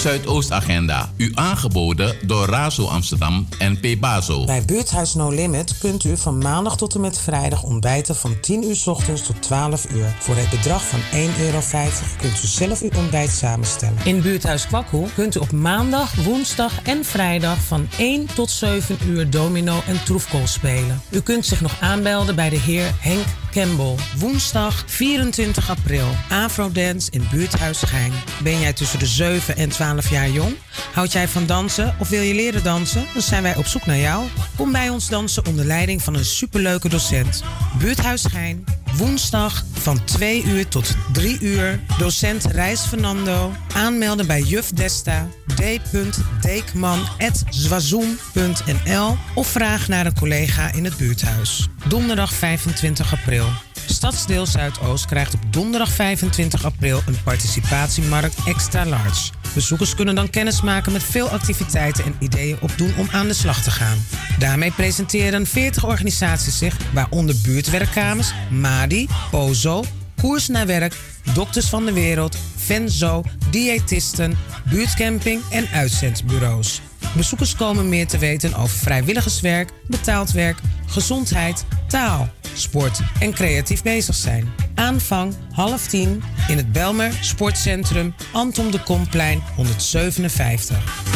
Zuidoostagenda. U aangeboden door Razo Amsterdam en P. Bazo. Bij Buurthuis No Limit kunt u van maandag tot en met vrijdag ontbijten van 10 uur s ochtends tot 12 uur. Voor het bedrag van 1,50 euro kunt u zelf uw ontbijt samenstellen. In Buurthuis Kwakhoe kunt u op maandag, woensdag en vrijdag van 1 tot 7 uur domino en troefkool spelen. U kunt zich nog aanmelden bij de heer Henk Campbell. Woensdag 24 april. Afrodance in Buurthuis Schijn. Ben jij tussen de 7 en 12 jaar jong? Houd jij van dansen of wil je leren dansen? Dan zijn wij op zoek naar jou. Kom bij ons dansen onder leiding van een superleuke docent. Buurthuis Schijn. Woensdag van 2 uur tot 3 uur. Docent Reis Fernando. Aanmelden bij Juf Desta. d.deekman.zwazoom.nl of vraag naar een collega in het buurthuis. Donderdag 25 april. Stadsdeel Zuidoost krijgt op donderdag 25 april een participatiemarkt extra large. Bezoekers kunnen dan kennis maken met veel activiteiten en ideeën opdoen om aan de slag te gaan. Daarmee presenteren 40 organisaties zich, waaronder buurtwerkkamers, MADI, POZO, Koers naar Werk, Dokters van de Wereld, Venzo, diëtisten, buurtcamping en uitzendbureaus. Bezoekers komen meer te weten over vrijwilligerswerk, betaald werk, gezondheid, taal, sport en creatief bezig zijn. Aanvang half tien in het Belmer Sportcentrum Anton de Komplein 157.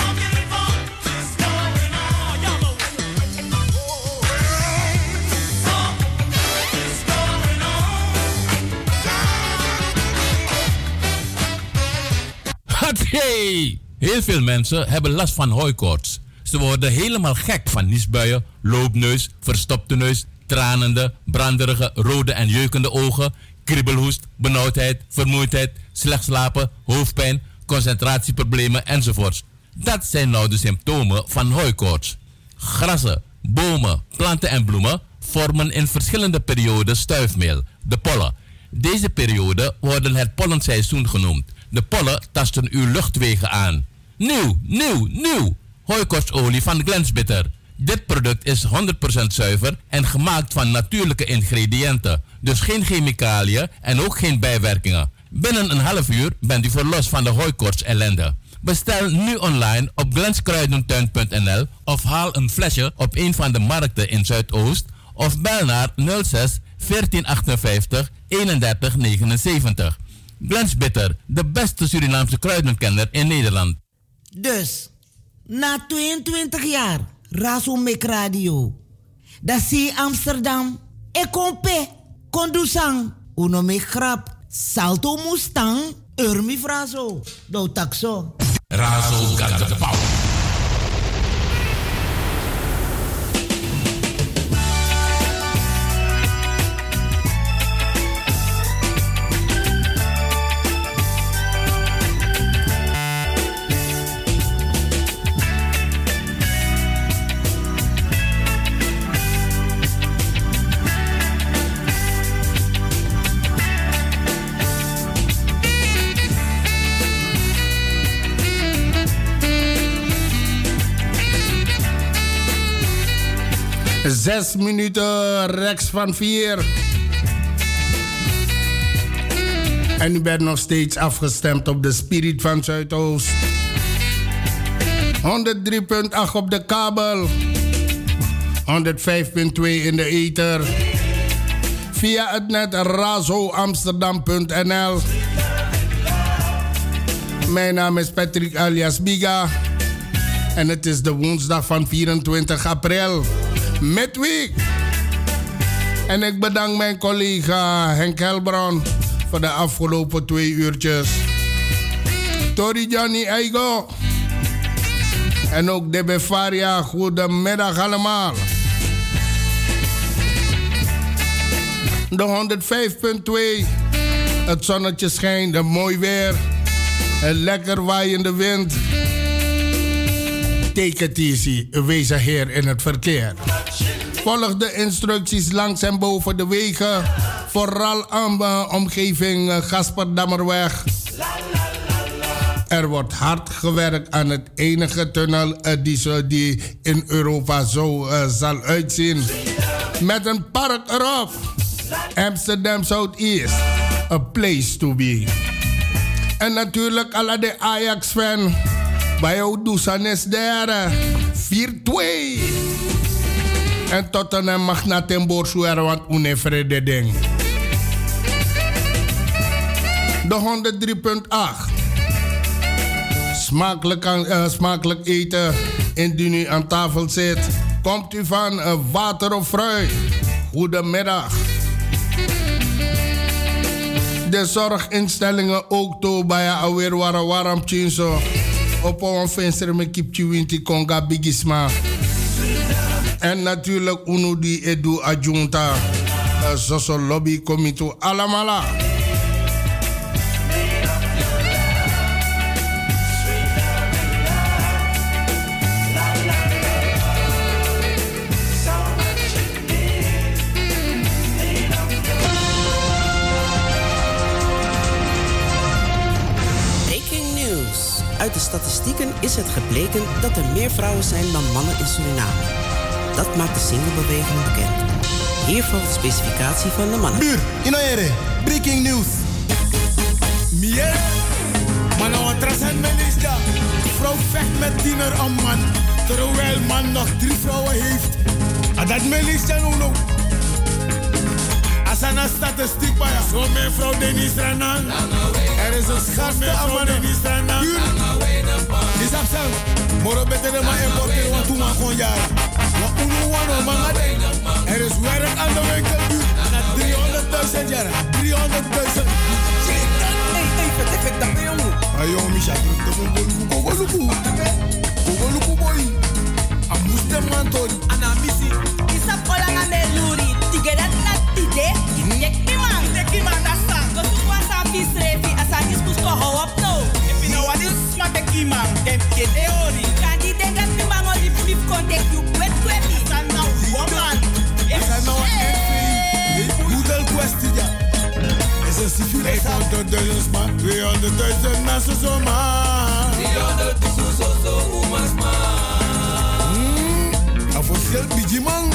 Hey! Heel veel mensen hebben last van hooikoorts. Ze worden helemaal gek van niesbuien, loopneus, verstopte neus, tranende, branderige, rode en jeukende ogen, kriebelhoest, benauwdheid, vermoeidheid, slecht slapen, hoofdpijn, concentratieproblemen enzovoorts. Dat zijn nou de symptomen van hooikoorts. Grassen, bomen, planten en bloemen vormen in verschillende perioden stuifmeel, de pollen. Deze periode worden het pollenseizoen genoemd. De pollen tasten uw luchtwegen aan. Nieuw, nieuw, nieuw! Hooikostolie van Glensbitter. Dit product is 100% zuiver en gemaakt van natuurlijke ingrediënten. Dus geen chemicaliën en ook geen bijwerkingen. Binnen een half uur bent u verlost van de hooikoorts ellende. Bestel nu online op glenskruidentuin.nl of haal een flesje op een van de markten in Zuidoost of bel naar 06 1458 3179. Glensbitter, de beste Surinaamse kruidenkenner in Nederland. Dus, na 22 jaar, Razo Mek Radio. Dat zie Amsterdam. Ik kom pe, kondusang, uno me grap. Salto Mustang, urmi frazo, do taxo. Razo got the power. Zes minuten rechts van vier. En u bent nog steeds afgestemd op de Spirit van Zuidoost. 103.8 op de kabel. 105.2 in de ether. Via het net razoamsterdam.nl. Mijn naam is Patrick alias Biga. En het is de woensdag van 24 april midweek. En ik bedank mijn collega Henk Helbron voor de afgelopen twee uurtjes. Tori Johnny Eigo. En ook de Befaria, goedemiddag allemaal. De 105.2. Het zonnetje schijnt, een mooi weer. Een lekker waaiende wind. Take it easy, wees heer in het verkeer. Volg de instructies langs en boven de wegen. Vooral aan de omgeving eh, Gasperdammerweg. Er wordt hard gewerkt aan het enige tunnel uh, die, die in Europa zo uh, zal uitzien. Met een park erop. Amsterdam Southeast. A place to be. En natuurlijk alle de Ajax-fan Bij jou Dusanes derde. 4-2. En Tottenham mag naar ten borsuer, want ding. De 103.8. Smakelijk, uh, smakelijk eten indien u aan tafel zit. Komt u van uh, water of fruit? Goedemiddag. De zorginstellingen ook toe bij alweer warm warm chinso. Op een venster met kipchi winti konga bigisma. En natuurlijk UNO die edu adjunta. Uh, lobby comité alamala. Uit de statistieken is het gebleken dat er meer vrouwen zijn dan mannen in Suriname. Dat maakt de singlebeweging bekend. Hier volgt de specificatie van de mannen. Buur, inoere, breaking news. Mier, mannen wat trassen minister. Vrouw vecht met tiener een man, terwijl man nog drie vrouwen heeft. En dat minister nu Asana statistiek bij zo mijn vrouw Denise Renan. Er is een schatste aan Denise Renan. Is dat zo? Moro beter dan maar importeren wat toen maar gewoon jaren. Unu wano manga Er is werk aan de winkel. Na 300.000 jaar. 300.000. Hey, hey, vet, vet, dat ben jongen. Ayo, Misha. Kogoluku. Kogoluku boy. Mi man. Nek mi man da sang. Kosu kwa sa fisrefi. Asa hou up no. If you know what is ma be kimang. Dem ke teori. Kandi denga mi man oli flip contact you. Kwet kwepi. San na woman. Na wa entry. Moedel kwestie ja. Is een civiele 500.000 man. 200.000 na zo zo man. 300.000 zo zo umas man. Hmm. Afosiel biji man.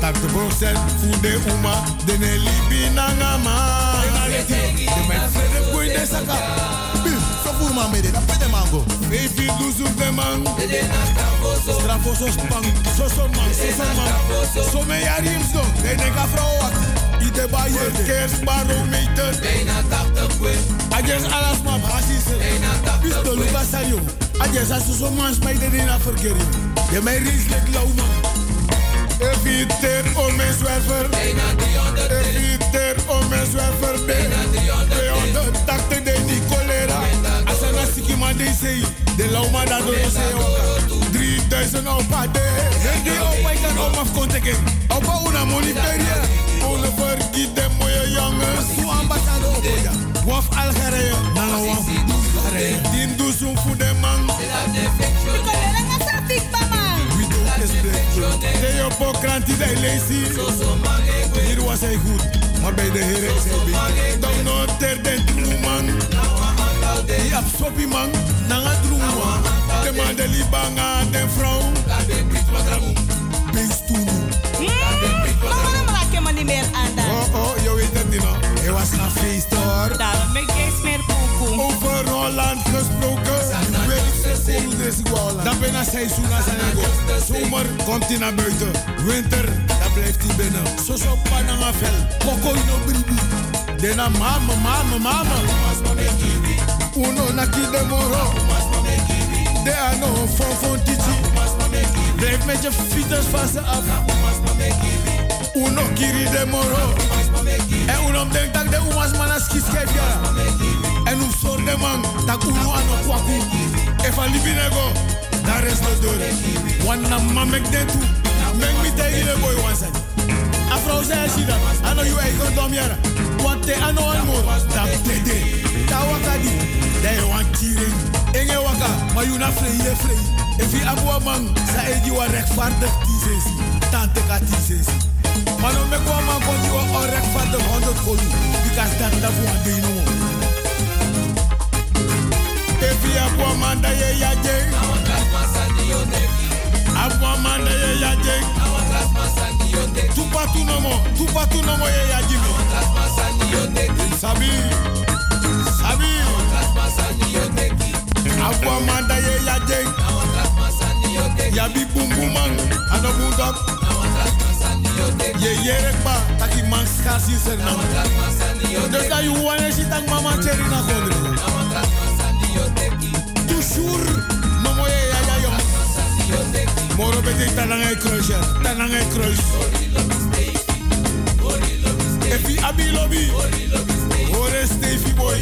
Tak de procent fude uma de ne libi nanga ma. De met vrede boy de saka. Bil, so voor man mede, dat pede mango. Baby luzu de man. Strafo so spang, so so man, so so man. So me ya rims do, de ne ka vrouw wat. Ide ba je kers baro meter. Bijna 80 kwe. Ajes alas ma basis. Bijna 80 kwe. Pisto luka sayo. Ajes asu so man spijt de na verkering. Je mij lek lauw man. Eviter om mijn zwerver. Bijna 300 Eviter om mijn zwerver. Man de lauma da do se oka. 3000 opa de. En die opa kan om afkonteken. Opa una money peria. Ole vergiet de mooie jongens. Su ambassade opa ja. Waf Algerije. Nanga waf. Din doe zo'n voor de man. Theo Pokranti de Lazy. Hier was hij goed, maar bij de heren is hij beter. Dan nog ter den man. Die absorbi man, nanga droeman. De man de libanga, de vrouw. Beest toen. Mama, niet meer aan Oh, oh, je weet het niet was naar feest hoor. Daarom ben ik eens meer poepoe. Over Holland gesproken. Dan ben je seizoen als een go. Zomer komt hij naar buiten. Winter, dan blijft hij binnen. Zo zo pananga vel. Koko no bribi. Dena mama, mama, mama. Uno na ki de. De ano fon fon titi. Blijf met je fietsers ze af. Uno kiri de moro. En uno denkt dat de umas manas kiskef ja. En u soort de man, dat uno ano kwaku. Efa libinego, daar is de deur. Wanna mamek de tu. Mek mi te ile boy wansa. Afro zei si dat, you eigen dom yara. Want te ano almo, dat dede. Ta waka di, da je wan tiring. Enge waka, maar you na vrij, je vrij. Efi abua man, sa eji wa rechtvaardig tizesi. Tante ka tizesi. Maar no mek wa man kon you onrechtvaardig 100 kolu. Because dat dat voor no more. Efi abua man da ye ya jeng. Man da ye ya jeng. Ya. Sabi, sabi. Ya. Ya bi. Ye pa, taki man mama na. Toujours. Moro bete tanangay kruis ya. Tanangay kruis. Efi abi lobby. Hoor Stevie boy.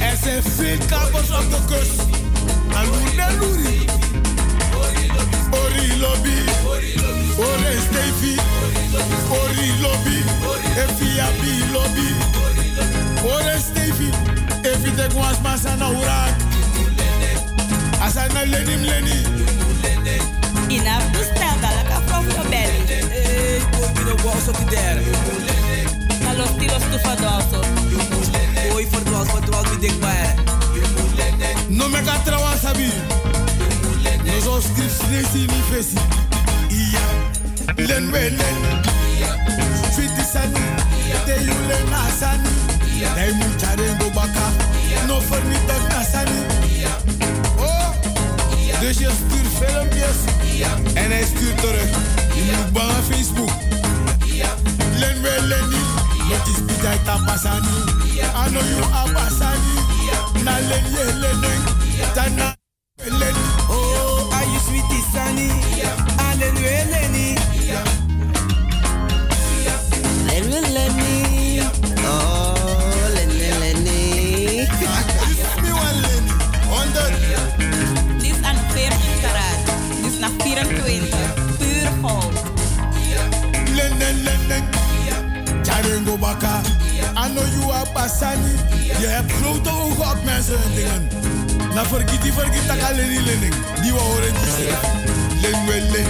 Er zijn veel kapers op de kust. Aluna luri. Ori lobby. Ore Stevie. Ori lobby. Efi abi lobby. Ore Stevie. Efi te kwas masana urak. Asana lenim leni. Enough to stand belly. Hey, boy, we don't to there. Na los tiros tu fadoso. Boy, verdwaald, verdwaald, wie dik bij. No me ka trawa sabi. No zo strip stresi ni fesi. Iya. Len we len. Fiti sani. Te you len asani. Dai mu chare go baka. No for me tak asani. Dus je stuurt filmpjes. En hij stuurt terug. Je moet bang aan Facebook. Len we len speed uit tapasani. I know you abasani. Na len ye len len. Tana len. Oh, are you sweetie Sunny? Weleni. Lenny, Baka. I know you are basani. Je hebt grote ogen op mensen en dingen. Na vergiet die vergiet dat alleen die lening. Die we horen die zeggen. Len wel len.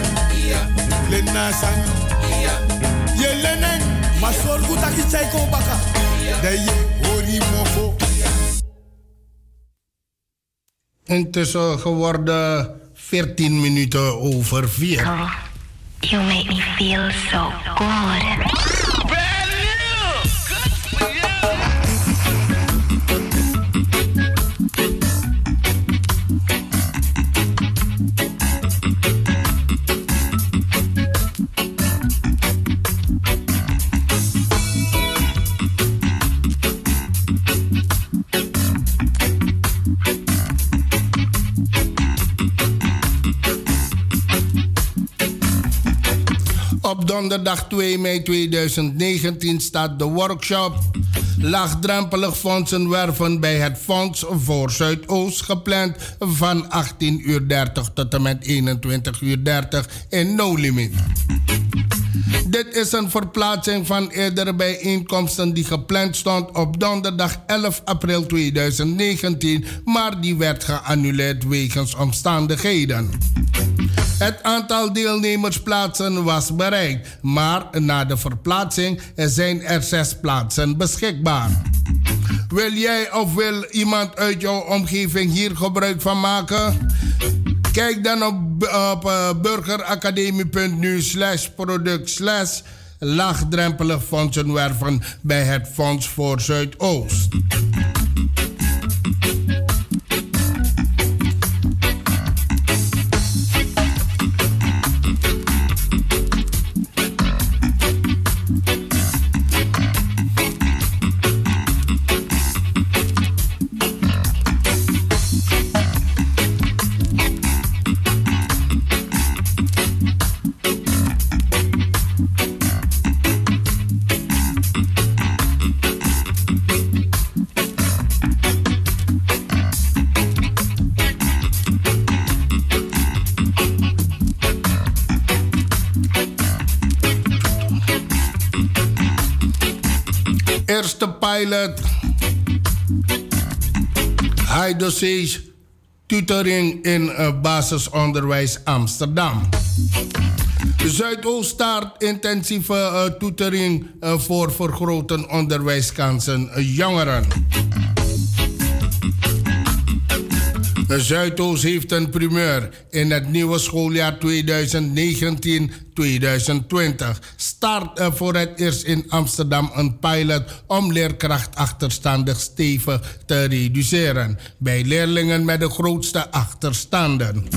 Len na sang. Je lenen. Maar zorg goed dat je psycho baka. Dat je hori mofo. Intussen geworden 14 minuten over 4. You make me feel so good. Donderdag 2 mei 2019 staat de workshop Laagdrempelig fondsen werven bij het Fonds voor Zuidoost gepland van 18.30 uur tot en met 21.30 uur in No Limit. Dit is een verplaatsing van eerdere bijeenkomsten die gepland stond op donderdag 11 april 2019, maar die werd geannuleerd wegens omstandigheden. Het aantal deelnemersplaatsen was bereikt, maar na de verplaatsing zijn er zes plaatsen beschikbaar. Wil jij of wil iemand uit jouw omgeving hier gebruik van maken? Kijk dan op, op uh, burgeracademie.nu slash product slash laagdrempelig fondsenwerven bij het Fonds voor Zuidoost. Eerste pilot. High dosage tutoring in uh, basisonderwijs Amsterdam. Zuidoost intensieve uh, tutoring uh, voor vergroten onderwijskansen jongeren. Zuidoost heeft een primeur in het nieuwe schooljaar 2019-2020. Start er voor het eerst in Amsterdam een pilot om leerkrachtachterstanden stevig te reduceren bij leerlingen met de grootste achterstanden.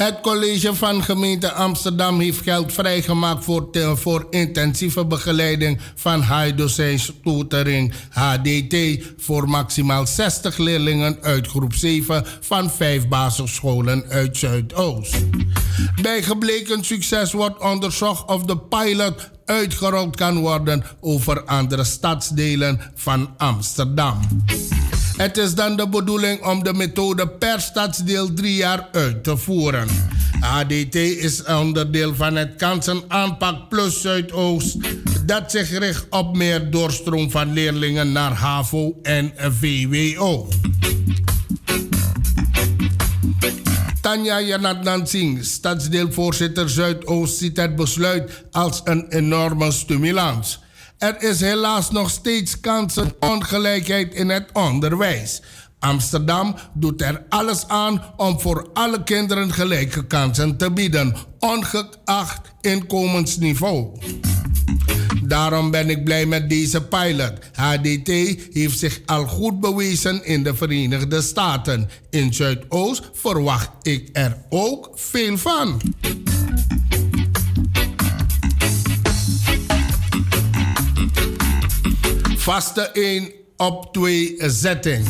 Het college van gemeente Amsterdam heeft geld vrijgemaakt voor, voor intensieve begeleiding van high dosage tutoring HDT voor maximaal 60 leerlingen uit groep 7 van vijf basisscholen uit Zuidoost. Bij gebleken succes wordt onderzocht of de pilot uitgerold kan worden over andere stadsdelen van Amsterdam. Het is dan de bedoeling om de methode per stadsdeel drie jaar uit te voeren. ADT is onderdeel van het Kansenaanpak Plus Zuidoost, dat zich richt op meer doorstroom van leerlingen naar HAVO en VWO. Tanja Janatnan Singh, stadsdeelvoorzitter Zuidoost, ziet het besluit als een enorme stimulans. Er is helaas nog steeds kansenongelijkheid in het onderwijs. Amsterdam doet er alles aan om voor alle kinderen gelijke kansen te bieden, ongeacht inkomensniveau. Daarom ben ik blij met deze pilot. HDT heeft zich al goed bewezen in de Verenigde Staten. In Zuidoost verwacht ik er ook veel van. Vaste 1 op 2 zetting.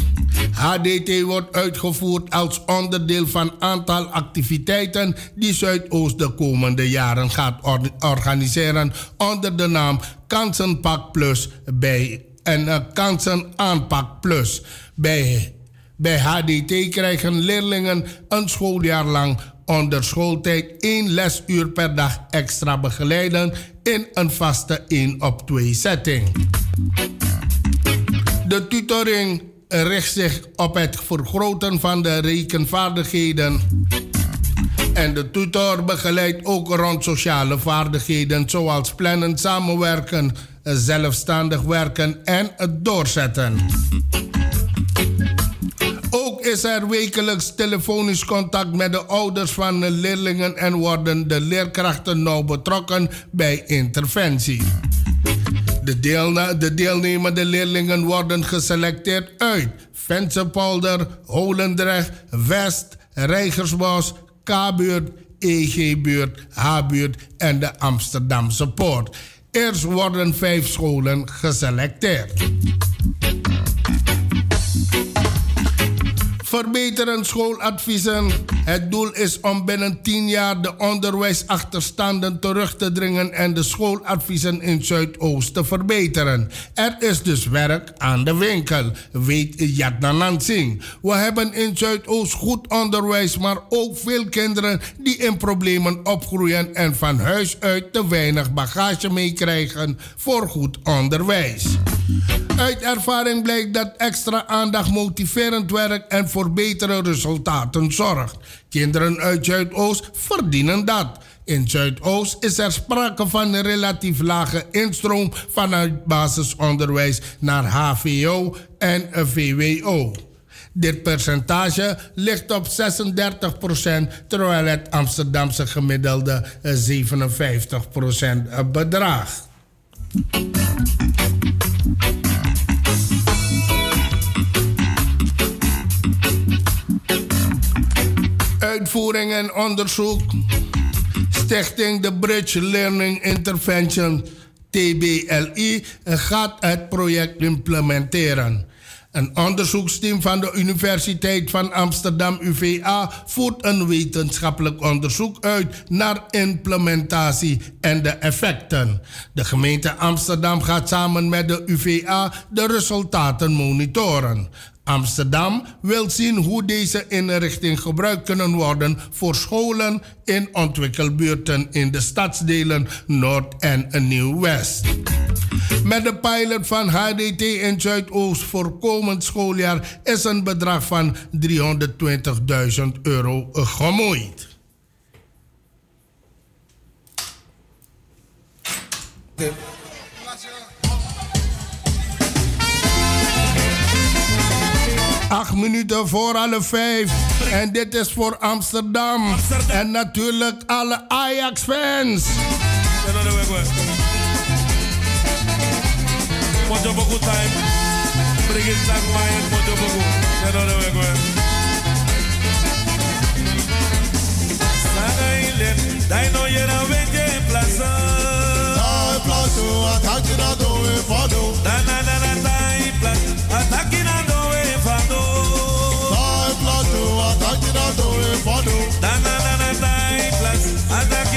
HDT wordt uitgevoerd als onderdeel van aantal activiteiten die Zuidoost de komende jaren gaat organiseren onder de naam Kansenpak Plus bij en uh, Kansenaanpak Plus. Bij, bij HDT krijgen leerlingen een schooljaar lang onder schooltijd één lesuur per dag extra begeleiden in een vaste 1 op 2 setting. De tutoring richt zich op het vergroten van de rekenvaardigheden. En de tutor begeleidt ook rond sociale vaardigheden zoals plannen, samenwerken, zelfstandig werken en het doorzetten. Ook is er wekelijks telefonisch contact met de ouders van de leerlingen en worden de leerkrachten nauw betrokken bij interventie. De, de deelnemende leerlingen worden geselecteerd uit Vensterpolder, Holendrecht, West, Rijgersbos, K-buurt, EG-buurt, H-buurt en de Amsterdamse Poort. Eerst worden vijf scholen geselecteerd. Verbeteren schooladviezen. Het doel is om binnen 10 jaar de onderwijsachterstanden terug te dringen en de schooladviezen in Zuidoost te verbeteren. Er is dus werk aan de winkel, weet Jadnanan Singh. We hebben in Zuidoost goed onderwijs, maar ook veel kinderen die in problemen opgroeien en van huis uit te weinig bagage meekrijgen voor goed onderwijs. Uit ervaring blijkt dat extra aandacht motiverend werkt en voor betere resultaten zorgt. Kinderen uit Zuidoost verdienen dat. In Zuidoost is er sprake van een relatief lage instroom vanuit basisonderwijs naar HVO en VWO. Dit percentage ligt op 36%, terwijl het Amsterdamse gemiddelde 57% bedraagt. Uitvoering en onderzoek. Stichting de Bridge Learning Intervention, TBLI, gaat het project implementeren. Een onderzoeksteam van de Universiteit van Amsterdam UVA voert een wetenschappelijk onderzoek uit naar implementatie en de effecten. De gemeente Amsterdam gaat samen met de UVA de resultaten monitoren. Amsterdam wil zien hoe deze inrichting gebruikt kunnen worden voor scholen in ontwikkelbuurten in de stadsdelen Noord en Nieuw-West. Met de pilot van HDT in Zuidoost voor komend schooljaar is een bedrag van 320.000 euro gemoeid. Acht minuten voor alle vijf. En dit is voor Amsterdam. Amsterdam. En natuurlijk alle Ajax-fans. Dai no era venge plaza. Dai plaza, atacina do I'd like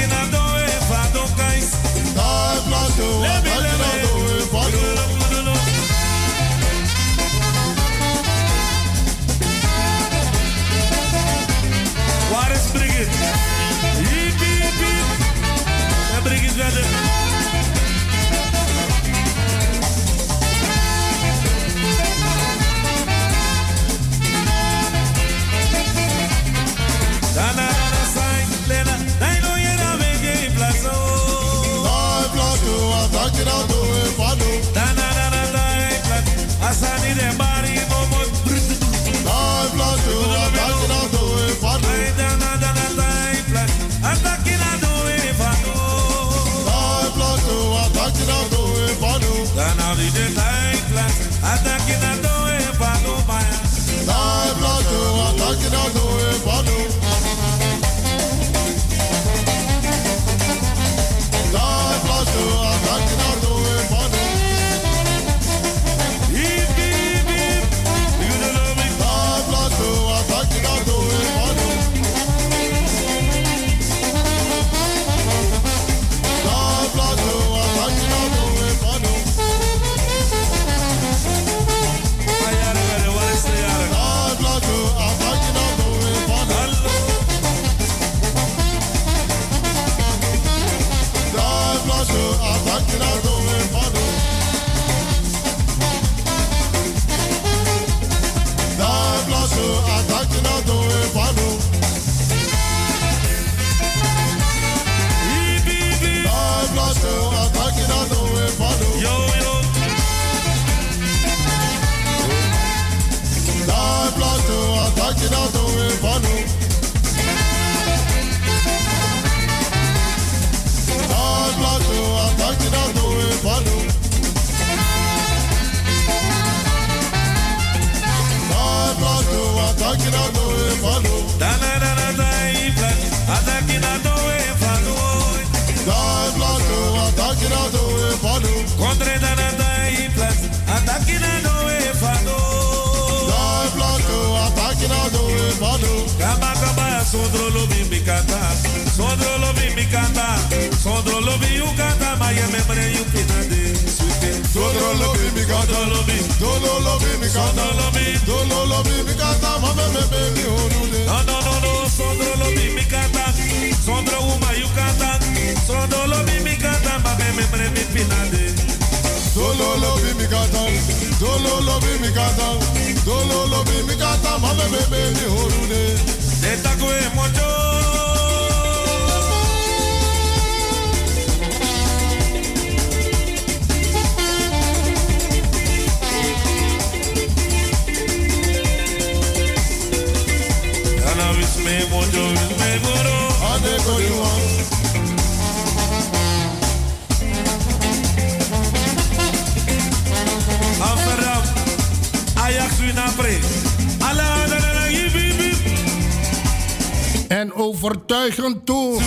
eigen toe.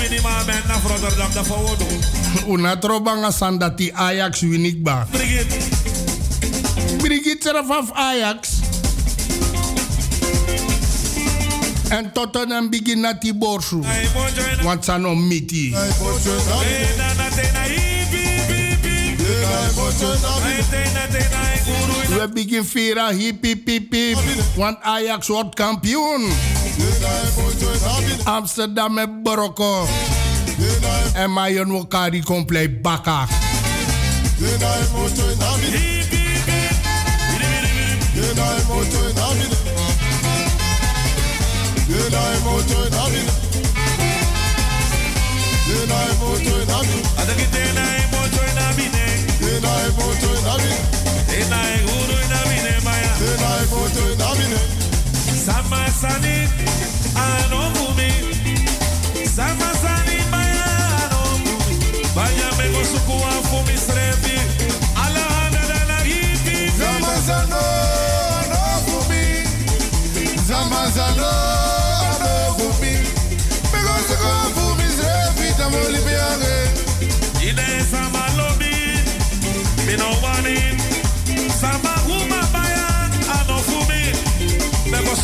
Una trobanga sandati Ajax winikba. Brigitte. Brigitte Serafaf Ajax. En Tottenham begin na die borsu. Want ze no miti. We begin vira hip hip pip. Want Ajax wordt kampioen. Amsterdam en Barokko. En Mayon Wokari compleet bakka. Sama I know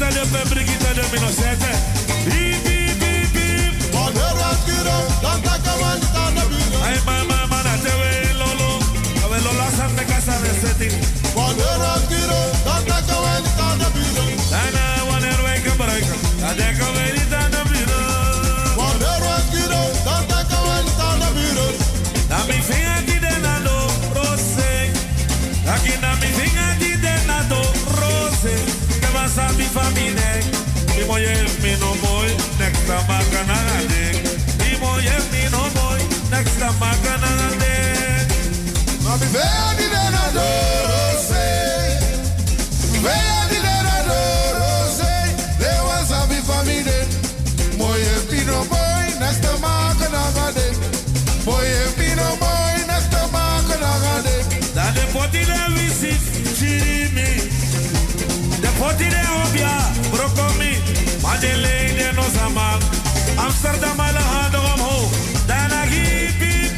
Brigitte, them, Brigitte, them, you know, set it. Amsterdam alle handen omhoog. Daarna hiep, hiep.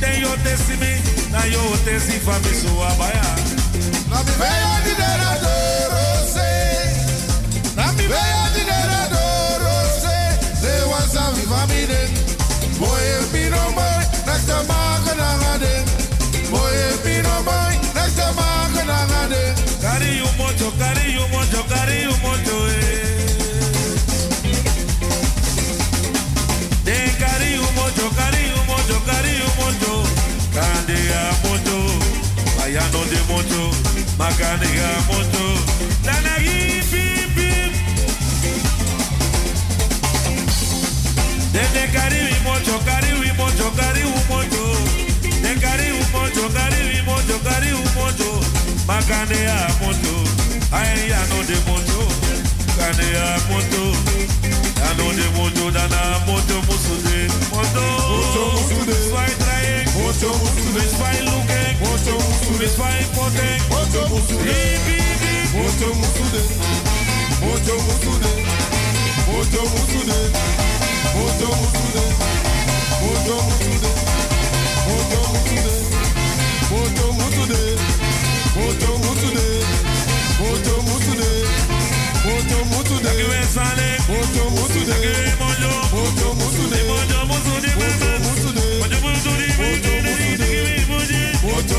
En joh, na yote sifa biso abaya. na mi beya di bibeya dinera dorose na bibeya dinera dorose de wasa vivamine boye binomai naktamaka nangade boye binomai naktamaka nangade kari umojo kari umojo kari umojo ayano de moto, makanega moto, nanagi bim bim. Then they carry we moto, carry we moto, carry we moto. They carry we moto, carry we moto, carry we moto, makanega moto, ayano de moto, kanega moto, ayano de moto, dana moto. Musude. Swai potting. Moto musude. Hip hip hip. Moto musude. Moto musude. Moto musude. Moto musude. Moto musude. Moto musude. Moto musude. Moto musude. Moto musude. Moto musude. Moto musude.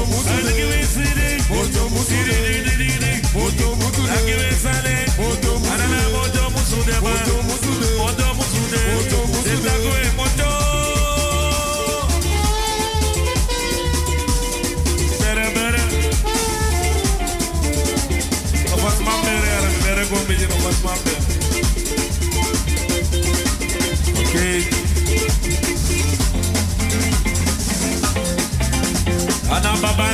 Voor mutu, moto mutu.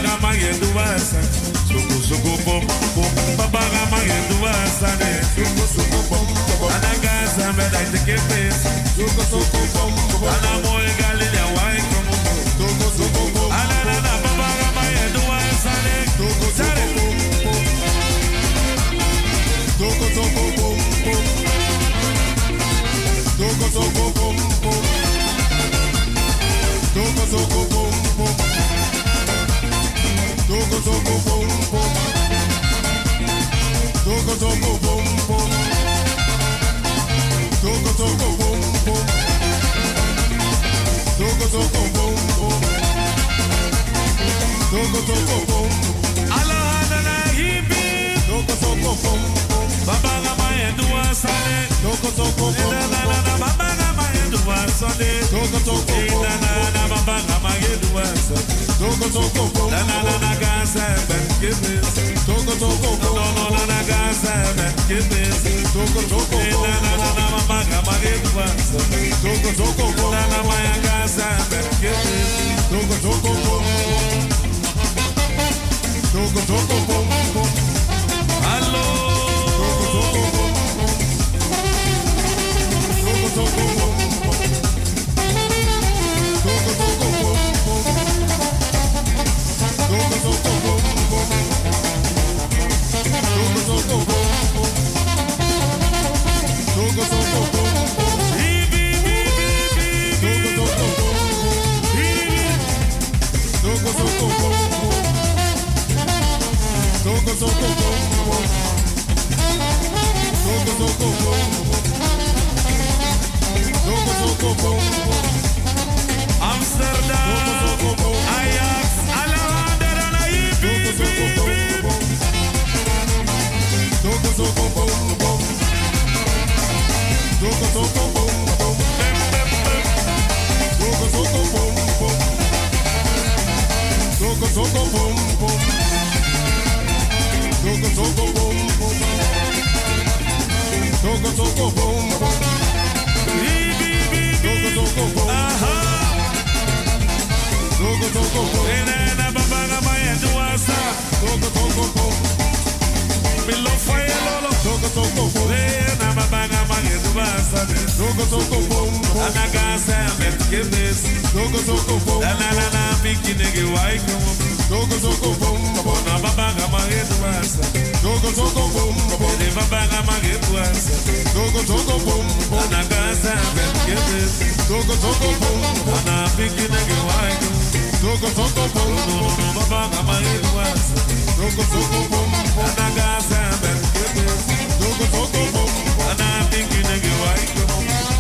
Ana baba ga mange duwasa. Suku suku bom bom. Baba ga mange duwasa ne. Suku suku bom bom. Ana gasa me da te kepes. Suku suku bom bom. Ana moe galile wai komo. Suku suku bom. Ana na na baba ga mange duwasa ne. Suku suku bom bom. Suku suku bom bom. Suku suku bom bom. Suku suku bom. Toco bom bom. Toco toco bom bom. Toco toco bom bom. Toco toco bom bom. Toco toco bom. Alahana na hibi. Toco toco bom bom. Baba ga mai dua sale. Toco toco bom. Na na na baba yeduwa sọnde. Tokotoko ìdáná bàbá kàmá yeduwa sọ. Tokotoko nana gàzà ẹ̀bẹ̀ kéde. Tokotoko nọ̀nọ̀ nana gàzà ẹ̀bẹ̀ kéde. Tokotoko ìdáná bàbá kàmá yeduwa sọ. Tokotoko nana maya gàzà ẹ̀bẹ̀ kéde. Tokotoko. so good. toco bom. Toco toco bom. Toco toco bom. toco, toco, toco, toco, toco, Toco toco bom. toco, toco, toco, Toco toco bom. toco, toco, toco, toco, toco, Toco toco bom. toco, casa toco, toco, toco, Toco toco bom. Na na na toco, toco, como. Zogo zogo boom, baba, babaga magetuasa. Zogo zogo boom, baba, babaga magetuasa. Zogo zogo boom, bona gasa bengete. Zogo zogo boom, bona pikina gewaiku. Zogo zogo boom, baba, babaga magetuasa. Zogo zogo boom, bona gasa bengete. Zogo zogo boom, bona pikina gewaiku.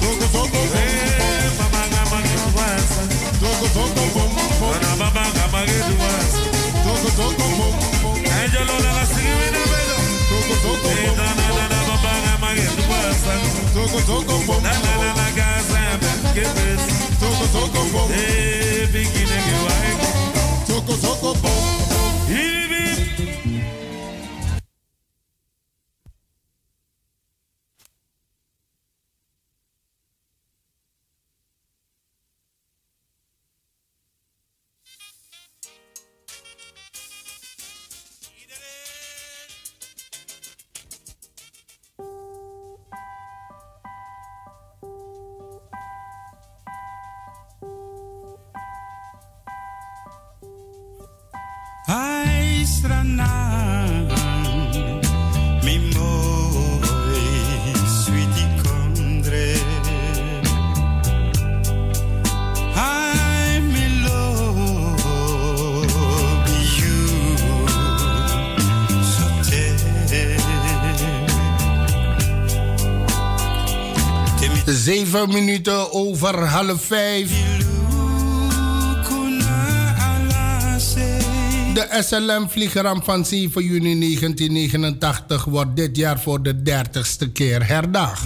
Zogo zogo baba babaga magetuasa. Zogo zogo boom, bona baba magetuasa. Toko toko bom. Over half vijf. De SLM-vliegeramp van 7 juni 1989 wordt dit jaar voor de dertigste keer herdacht.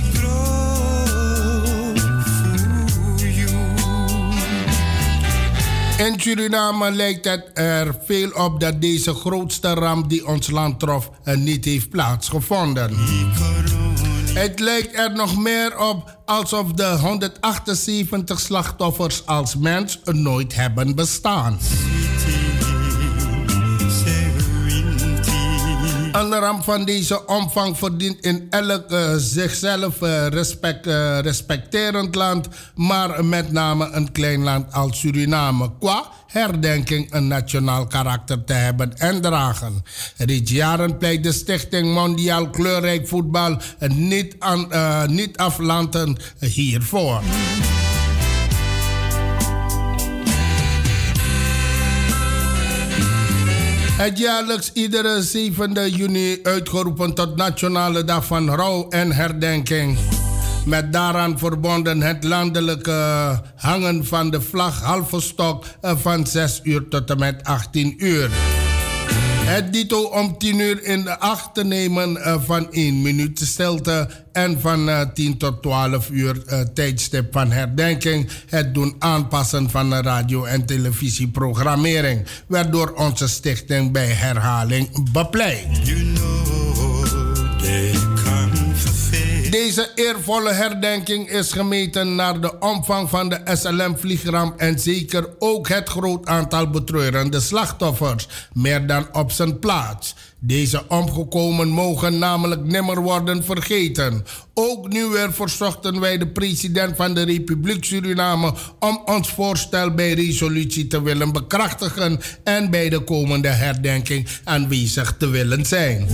In Suriname lijkt het er veel op dat deze grootste ramp die ons land trof niet heeft plaatsgevonden. Het lijkt er nog meer op alsof de 178 slachtoffers als mens nooit hebben bestaan. Een ramp van deze omvang verdient in elk uh, zichzelf uh, respect, uh, respecterend land, maar met name een klein land als Suriname. Qua herdenking een nationaal karakter te hebben en dragen. Reeds jaren pleit de Stichting Mondiaal Kleurrijk Voetbal niet, aan, niet aflanden hiervoor. Het jaarlijks iedere 7 juni uitgeroepen tot Nationale Dag van Rouw en Herdenking. Met daaraan verbonden het landelijke hangen van de vlag halve stok van 6 uur tot en met 18 uur. Het dito om 10 uur in de acht te nemen uh, van 1 minuut stilte en van uh, 10 tot 12 uur uh, tijdstip van herdenking. Het doen aanpassen van de radio- en televisieprogrammering, waardoor onze stichting bij herhaling bepleit. Deze eervolle herdenking is gemeten naar de omvang van de SLM-vliegramp en zeker ook het groot aantal betreurende slachtoffers, meer dan op zijn plaats. Deze omgekomen mogen namelijk nimmer worden vergeten. Ook nu weer verzochten wij de president van de Republiek Suriname om ons voorstel bij resolutie te willen bekrachtigen en bij de komende herdenking aanwezig te willen zijn.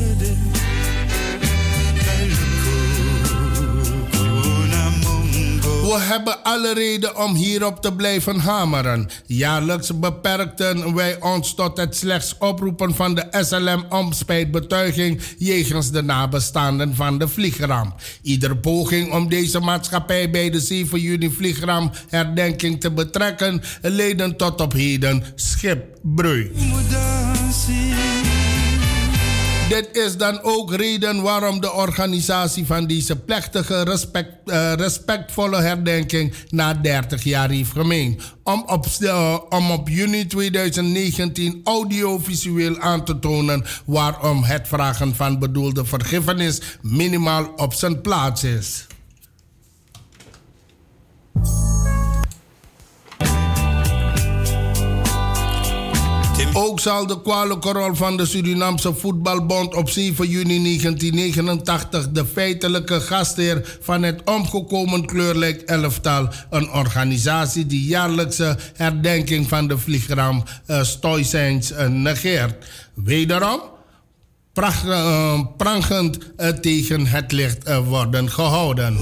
We hebben alle reden om hierop te blijven hameren. Jaarlijks beperkten wij ons tot het slechts oproepen van de SLM om spijtbetuiging jegens de nabestaanden van de vliegramp. Ieder poging om deze maatschappij bij de 7 juni vliegramp herdenking te betrekken, leiden tot op heden schipbreuk. Dit is dan ook reden waarom de organisatie van deze plechtige, respect, uh, respectvolle herdenking na 30 jaar heeft gemeend. Om op, uh, om op juni 2019 audiovisueel aan te tonen waarom het vragen van bedoelde vergiffenis minimaal op zijn plaats is. Ook zal de kwalijke rol van de Surinaamse Voetbalbond op 7 juni 1989 de feitelijke gastheer van het omgekomen kleurlijk elftal, een organisatie die jaarlijkse herdenking van de vliegramp uh, Stoïcijns uh, negeert. Wederom uh, prangend tegen het licht worden gehouden.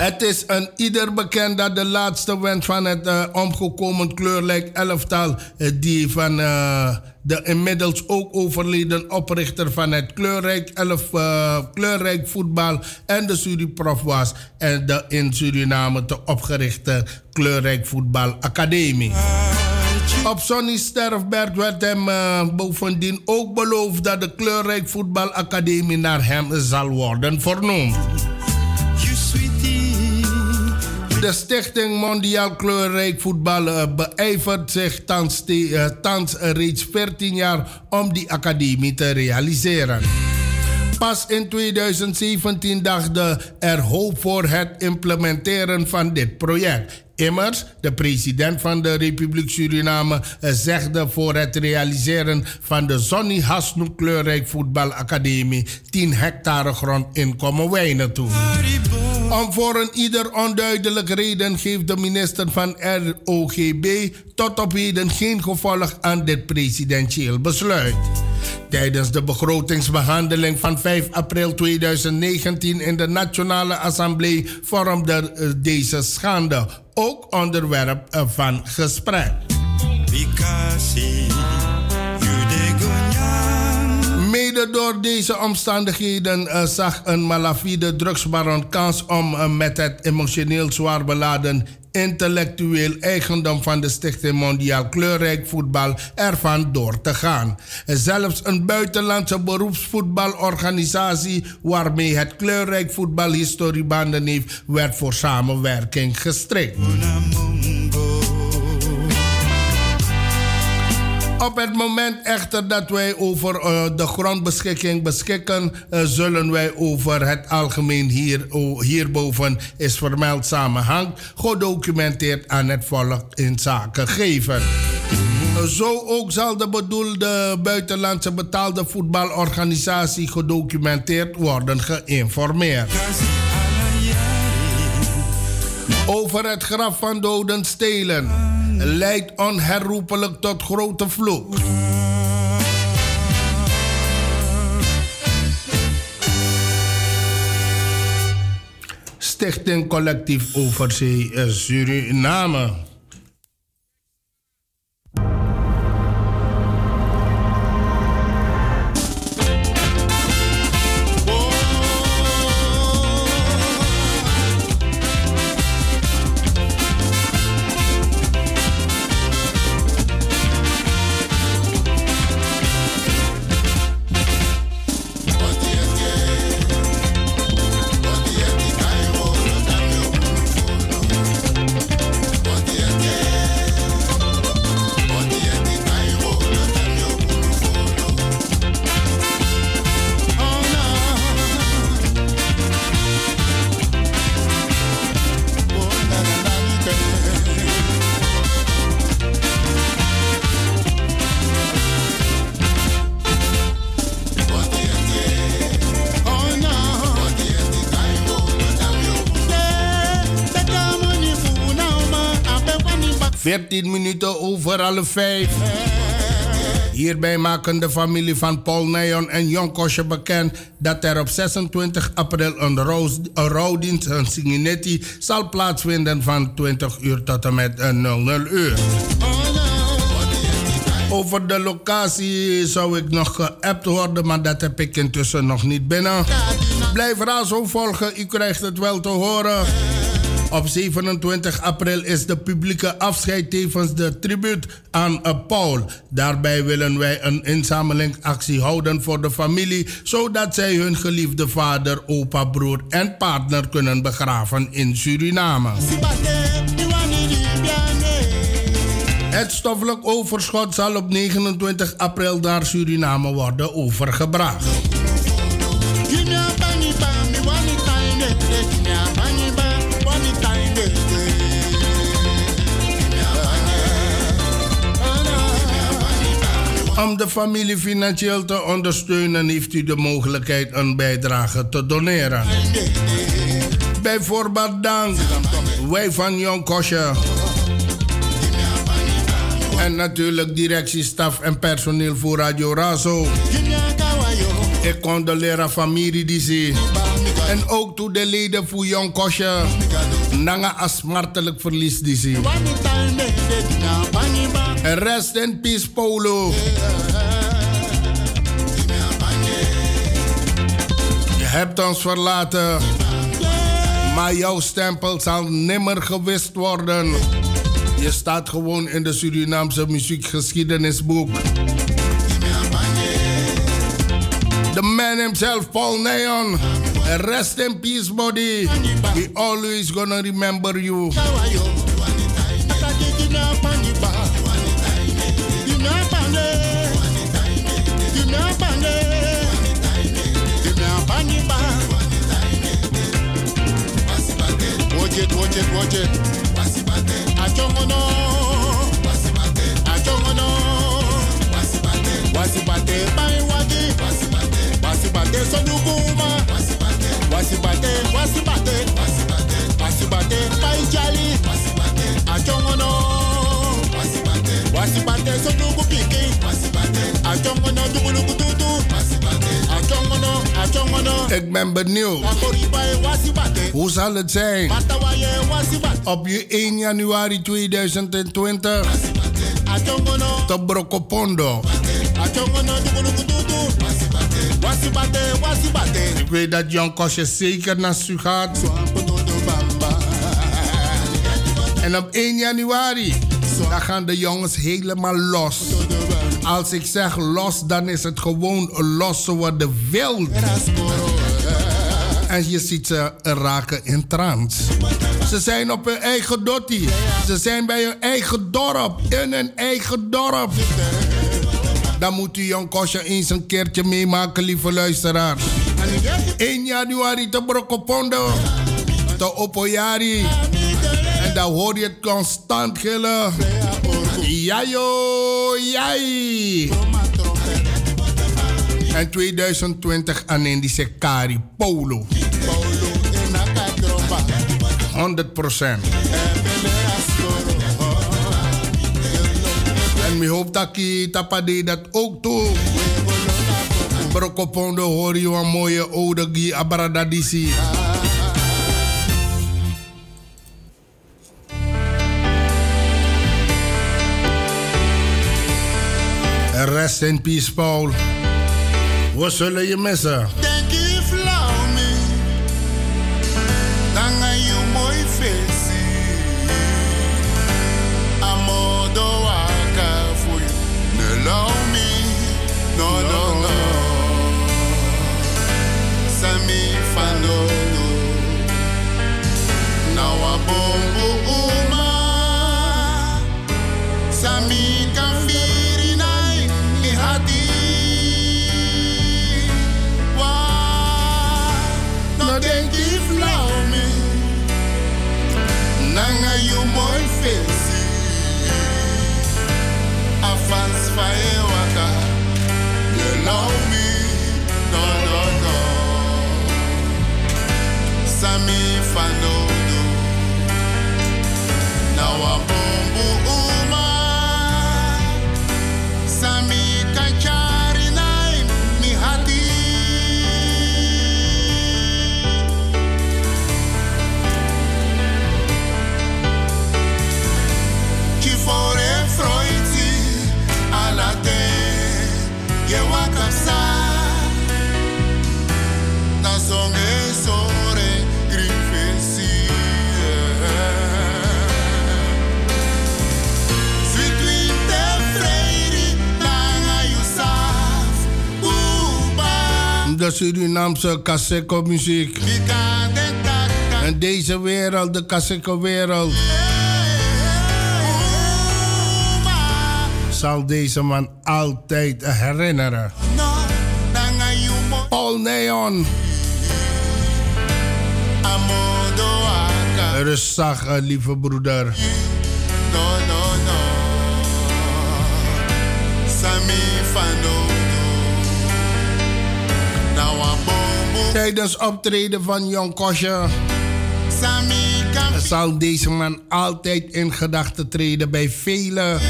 Het is een ieder bekend dat de laatste wens van het uh, omgekomen kleurlijk elftal, uh, die van uh, de inmiddels ook overleden oprichter van het kleurrijk, elf, kleurrijk voetbal en de Suriprof was en de in Suriname te opgerichte kleurrijk voetbal academie. Op Sonny Sterfberg werd hem bovendien ook beloofd dat de kleurrijk voetbalacademie naar hem zal worden vernoemd. De Stichting Mondiaal Kleurrijk Voetbal uh, beijvert zich thans, uh, reeds 14 jaar om die academie te realiseren. Pas in 2017 dachten er hoop voor het implementeren van dit project. Immers, de president van de Republiek Suriname zegde voor het realiseren van de Sonny Hasnoek Kleurrijk Voetbalacademie 10 hectare grond in Kommerwijnen toe. Om voor een ieder onduidelijke reden geeft de minister van ROGB tot op heden geen gevolg aan dit presidentieel besluit. Tijdens de begrotingsbehandeling van 5 april 2019 in de Nationale Assemblée vormde eh, deze schande ook onderwerp eh, van gesprek. Door deze omstandigheden uh, zag een malafide drugsbaron kans om uh, met het emotioneel zwaar beladen intellectueel eigendom van de Stichting Mondiaal Kleurrijk Voetbal ervan door te gaan. Zelfs een buitenlandse beroepsvoetbalorganisatie waarmee het Kleurrijk Voetbal historiebanden heeft, werd voor samenwerking gestrikt. Op het moment echter dat wij over uh, de grondbeschikking beschikken, uh, zullen wij over het algemeen hier, hierboven is vermeld samenhang gedocumenteerd aan het volk in zaken geven. Zo ook zal de bedoelde buitenlandse betaalde voetbalorganisatie gedocumenteerd worden geïnformeerd. Over het graf van doden stelen leidt onherroepelijk tot grote vloek. Stichting Collectief Overzee Suriname. 14 minuten over alle vijf. Hierbij maken de familie van Paul Neon en Jonkosje bekend dat er op 26 april een, rouwdienst, een Singinetti, zal plaatsvinden van 20 uur tot en met 00 uur. Over de locatie zou ik nog geappt worden, maar dat heb ik intussen nog niet binnen. Blijf zo volgen, u krijgt het wel te horen. Op 27 april is de publieke afscheid tevens de tribuut aan Paul. Daarbij willen wij een inzamelingsactie houden voor de familie, zodat zij hun geliefde vader, opa, broer en partner kunnen begraven in Suriname. Het stoffelijk overschot zal op 29 april naar Suriname worden overgebracht. Om de familie financieel te ondersteunen heeft u de mogelijkheid een bijdrage te doneren. Bijvoorbeeld dank wij van Jong Kosje. En natuurlijk directie, staf en personeel voor Radio Razo. Ik condoleer familie die. En ook toe de leden voor Jong Kosje. Nanga asmartelijk verlies die ze. Rest in peace, Polo. Je hebt ons verlaten, maar jouw stempel zal nimmer gewist worden. Je staat gewoon in de Surinaamse muziekgeschiedenisboek. The man himself, Paul Neon. Rest in peace, buddy. We always gonna remember you. Watch it, watch it, watch it. Achongono. Achongono. Wasibate, bai Wasibate, wasibate. Ik ben benieuwd. Hoe zal het zijn? Op je 1 januari 2020. Te Brokopondo. Achongono. Ik weet dat Jan Kosje zeker naar u gaat. En op 1 januari, dan gaan de jongens helemaal los. Als ik zeg los, dan is het gewoon los de wild. En je ziet ze raken in trance. Ze zijn op hun eigen dottie. Ze zijn bij hun eigen dorp. In hun eigen dorp. Dan moet u Jan Kosje eens een keertje meemaken, lieve luisteraars. 1 januari te Brokopondo. Te Opoyari. En dan hoor je het constant gillen. Jajo, jai. En 2020 aan in die Sekari Polo. 100 procent. En ik hoop dat ik tapade dat ook toe. Brokopondo hoor je een mooie oude gie abradadisi. Rest in peace, Paul. We zullen je missen. Sami fanodo, now a Surinaamse Kaseko muziek. En deze wereld, de Kaseko wereld. Zal deze man altijd herinneren. Paul Neon. Rustig, eh, lieve broeder. Sami bombo Tijdens optreden van Jon Kosje zal deze man altijd in gedachten treden bij velen.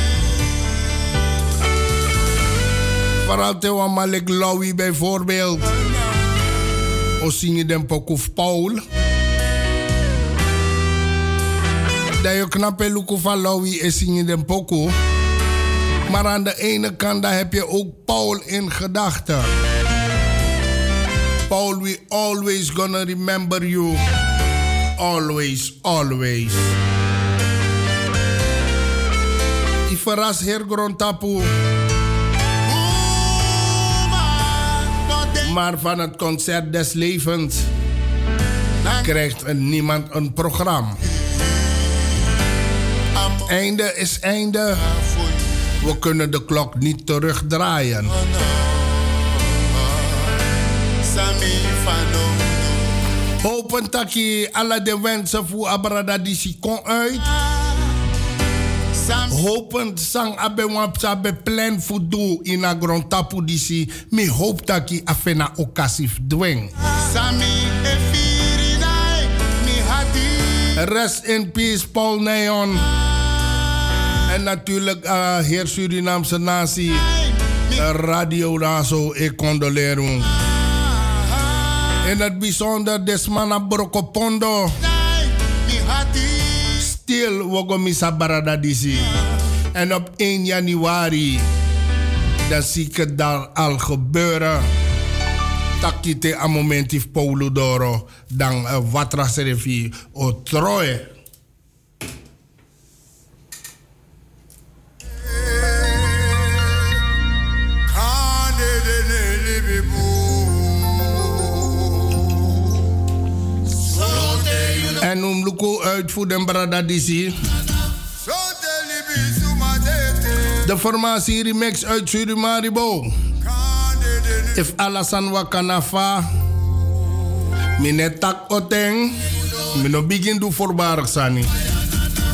Vooral Tewa Malik Lowy bijvoorbeeld. Je den Pokuf Paul. Dat je knappe luku van Lowy is je den. Maar aan de ene kant daar heb je ook Paul in gedachten. Paul, we always gonna remember you. Always, always. Ik verras Heer Grontapu. Maar van het concert des levens krijgt niemand een programma. Einde is einde. We kunnen de klok niet terugdraaien. Open taki alle de wensen voor Abrada die kon uit. Hopen sang abe wap abe plan fudu in a grand tapu disi mi hope taki afena okasif dwing. Sami efiri mi hati Rest in peace Paul Neon. En natuurlijk uh, heer Surinaamse nazi Radio Razo, e condoleer. En het bijzonder Desmana Brokopondo. Stil Wogomisa Baradadisi. En op 1 januari, dan zie ik daar al gebeuren. Takite a momentief Paulo Doro, dan Watrasrevi eh, Otroe. Boko uit Voedenbradadisi. De formatie remix uit Surimaribo. If Alasan Wakanafa. Minetak Oteng. Mino begin do voorbarig sani.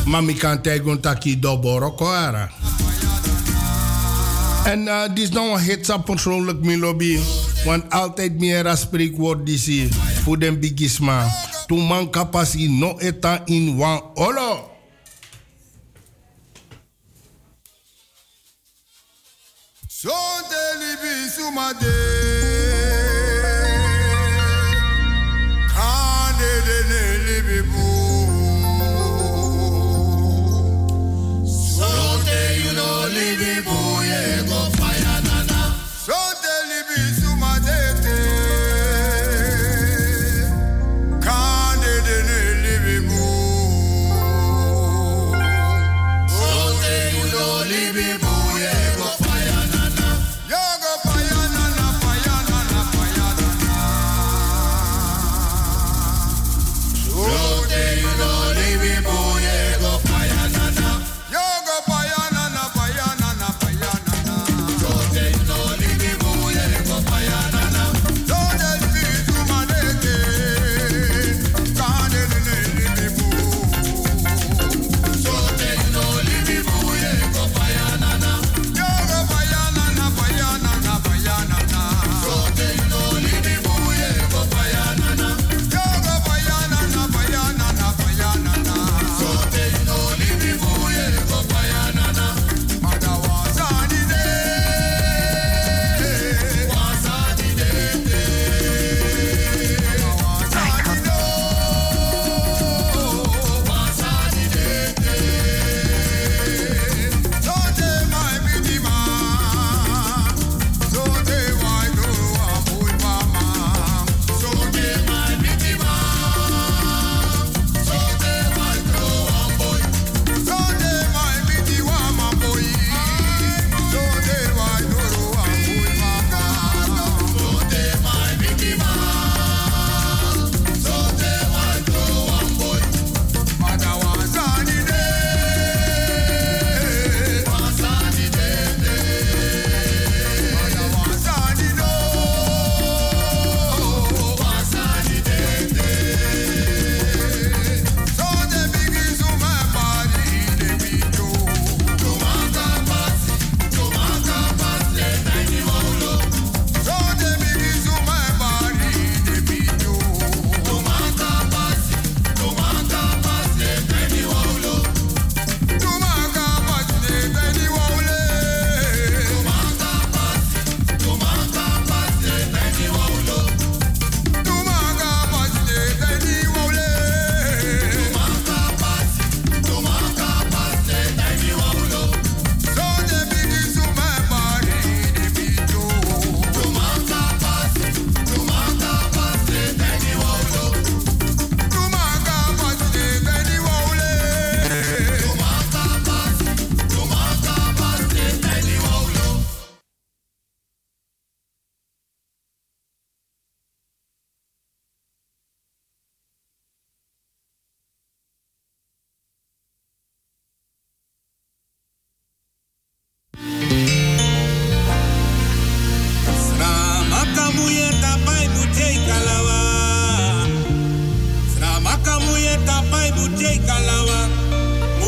Mami kan tegen taki doboro koara. En uh, dit is nou een hitsa persoonlijk mijn lobby. Want altijd meer spreekwoord die zie. Voor den man tu man kapasi no eta in wan olo. Sonte libi sumade.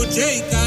DJ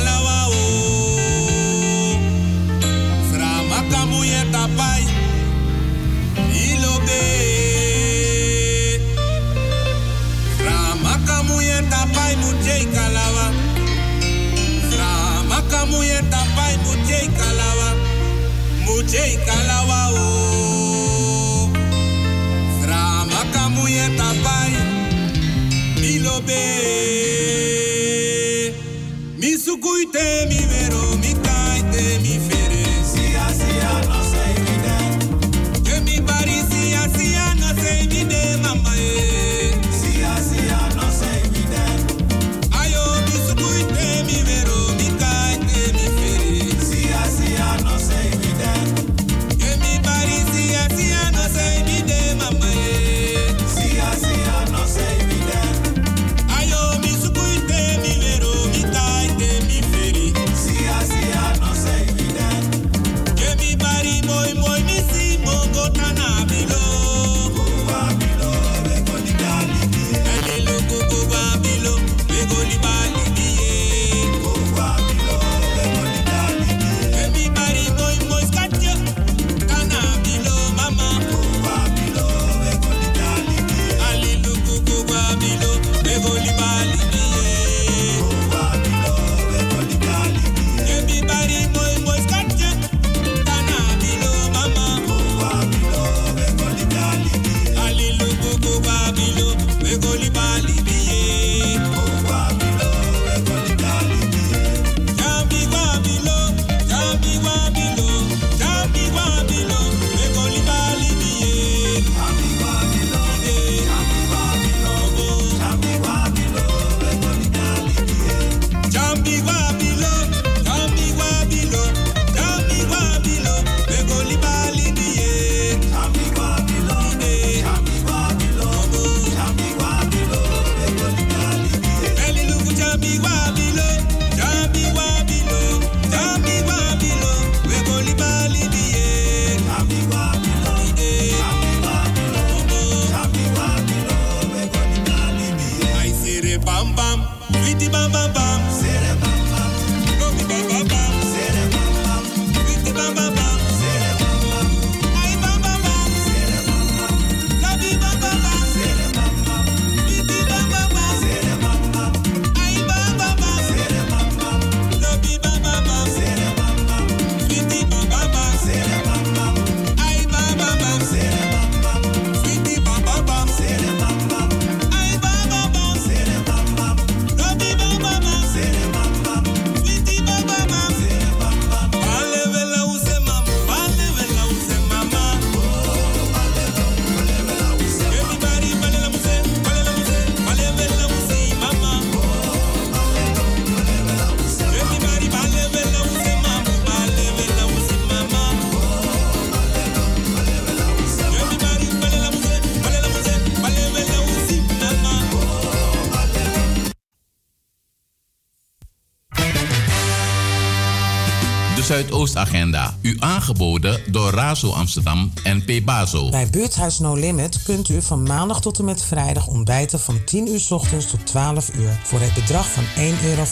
Zuidoostagenda. U aangeboden door Razo Amsterdam en P. Bazo. Bij Buurthuis No Limit kunt u van maandag tot en met vrijdag ontbijten van 10 uur 's ochtends tot 12 uur. Voor het bedrag van 1,50 euro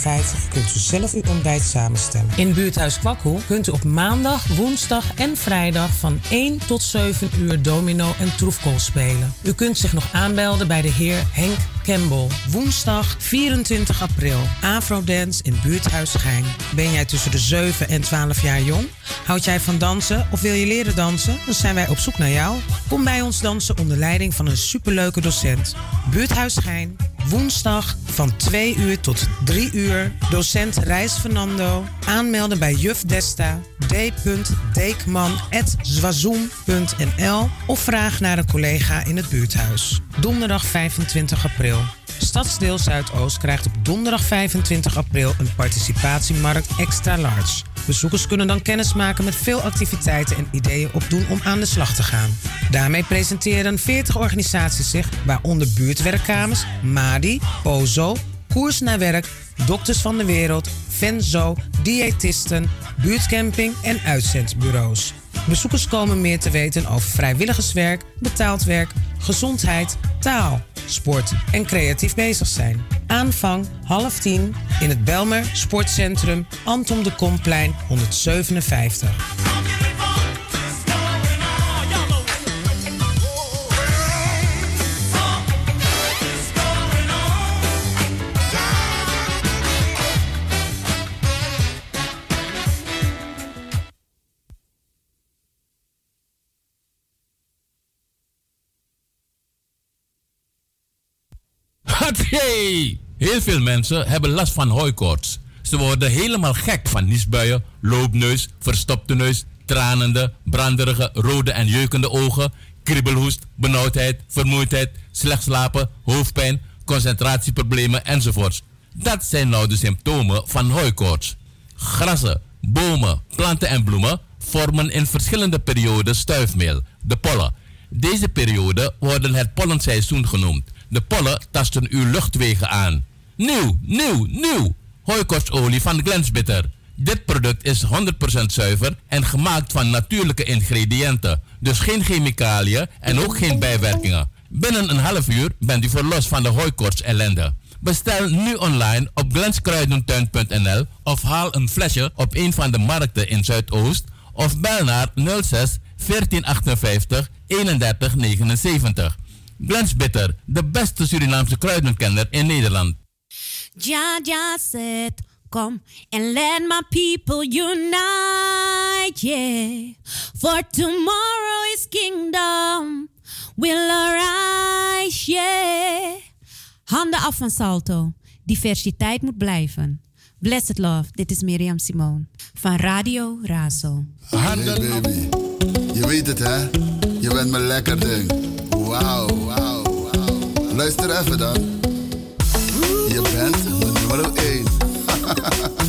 kunt u zelf uw ontbijt samenstellen. In buurthuis Kwakkel kunt u op maandag, woensdag en vrijdag van 1 tot 7 uur domino en troefkool spelen. U kunt zich nog aanmelden bij de heer Henk Campbell. Woensdag 24 april. Afrodance in buurthuis Gein. Ben jij tussen de 7 en 12 jaar jong? Houd jij van dansen of wil je leren dansen? Dan zijn wij op zoek naar jou. Kom bij ons dansen onder leiding van een superleuke docent. Buurthuis Gein. Woensdag van 2 uur tot 3 uur. Docent Reis Fernando. Aanmelden bij juf Desta. d.deekman.zwazoem.nl of vraag naar een collega in het buurthuis. Donderdag 25 april. Stadsdeel Zuidoost krijgt op donderdag 25 april een participatiemarkt extra large. Bezoekers kunnen dan kennis maken met veel activiteiten en ideeën opdoen om aan de slag te gaan. Daarmee presenteren 40 organisaties zich, waaronder buurtwerkkamers, MADI, POZO, Koers naar Werk, Dokters van de Wereld, Venzo, diëtisten, buurtcamping en uitzendbureaus. Bezoekers komen meer te weten over vrijwilligerswerk, betaald werk, gezondheid, taal, sport en creatief bezig zijn. Aanvang half tien in het Belmer Sportcentrum Anton de Komplein 157. Hatsé! Heel veel mensen hebben last van hooikoorts. Ze worden helemaal gek van niesbuien, loopneus, verstopte neus, tranende, branderige, rode en jeukende ogen, kriebelhoest, benauwdheid, vermoeidheid, slecht slapen, hoofdpijn, concentratieproblemen enzovoorts. Dat zijn nou de symptomen van hooikoorts. Grassen, bomen, planten en bloemen vormen in verschillende perioden stuifmeel, de pollen. Deze periode worden het pollenseizoen genoemd. De pollen tasten uw luchtwegen aan. Nieuw, nieuw, nieuw. Hooikortsolie van Glensbitter. Dit product is 100% zuiver en gemaakt van natuurlijke ingrediënten. Dus geen chemicaliën en ook geen bijwerkingen. Binnen een half uur bent u verlost van de hooikorts ellende. Bestel nu online op glenskruidentuin.nl of haal een flesje op een van de markten in Zuidoost of bel naar 06 1458 3179. Glens Bitter, de beste Surinaamse kruidenkenner in Nederland. Jah Jah said, Come and let my people unite, yeah. For tomorrow is kingdom will arise, yeah. Handen af van Salto. Diversiteit moet blijven. Blessed love, dit is Miriam Simone van Radio Razo. Hey baby, je weet het hè? Je bent me lekker ding. Luister even dan. Je bent nummer 1.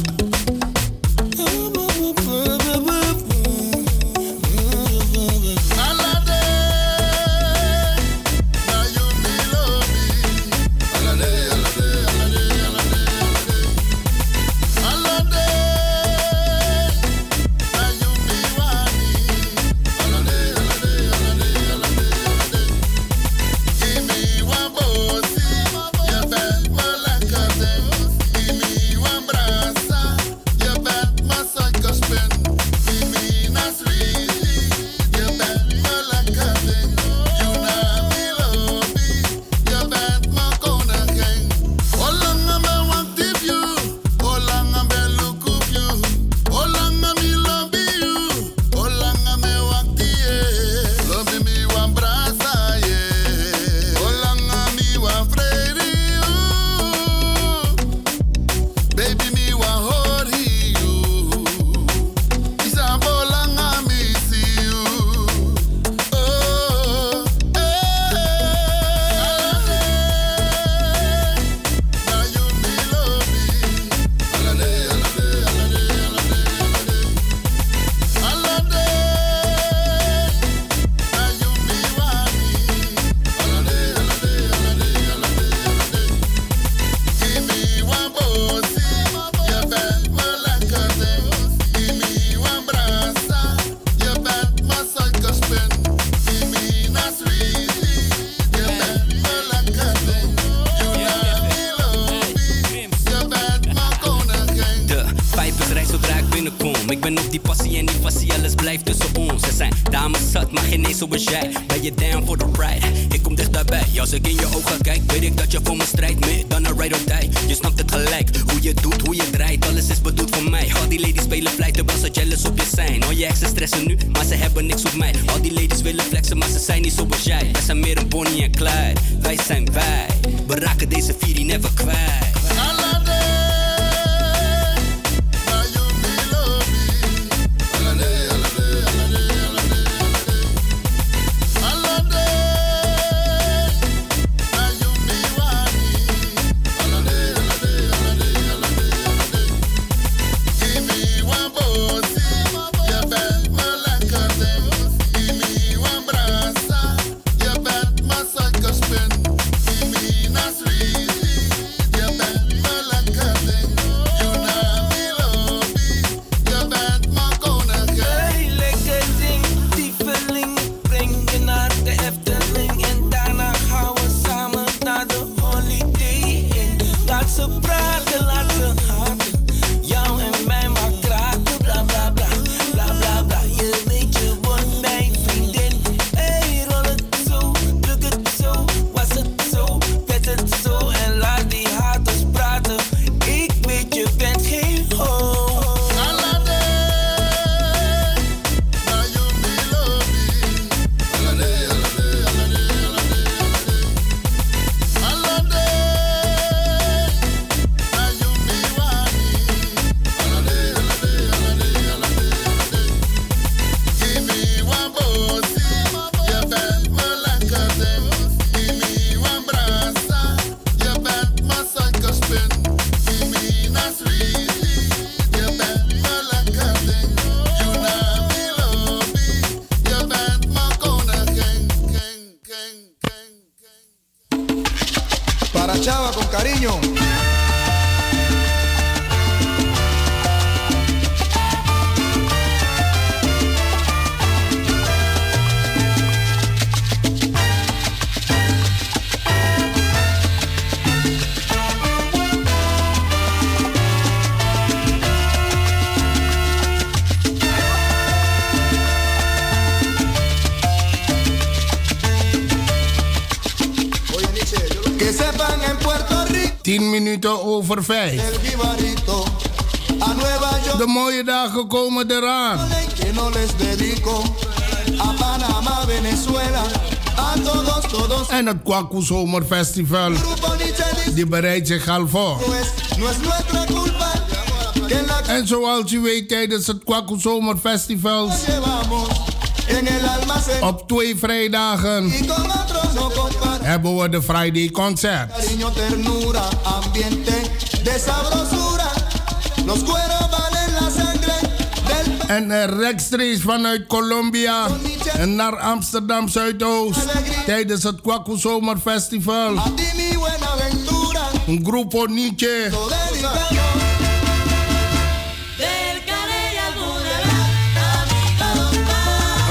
over vijf. De mooie dagen komen eraan. En het Kwaku Zomerfestival, die bereidt zich al voor. En zoals u weet, tijdens het Kwaku Zomerfestival. op twee vrijdagen hebben we de Friday Concert. En eh, rechtstreeks vanuit Colombia en naar Amsterdam Zuidoost tijdens het Kwaku Zomerfestival. Een groep Nietzsche.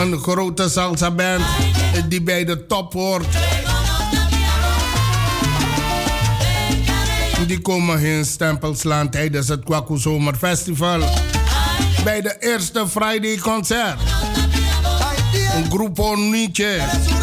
Een grote salsa band die bij de top hoort. Die komen hun in slaan tijdens het Kwaku Zomerfestival. Bij de eerste Friday concert. Een groep Nietzsche.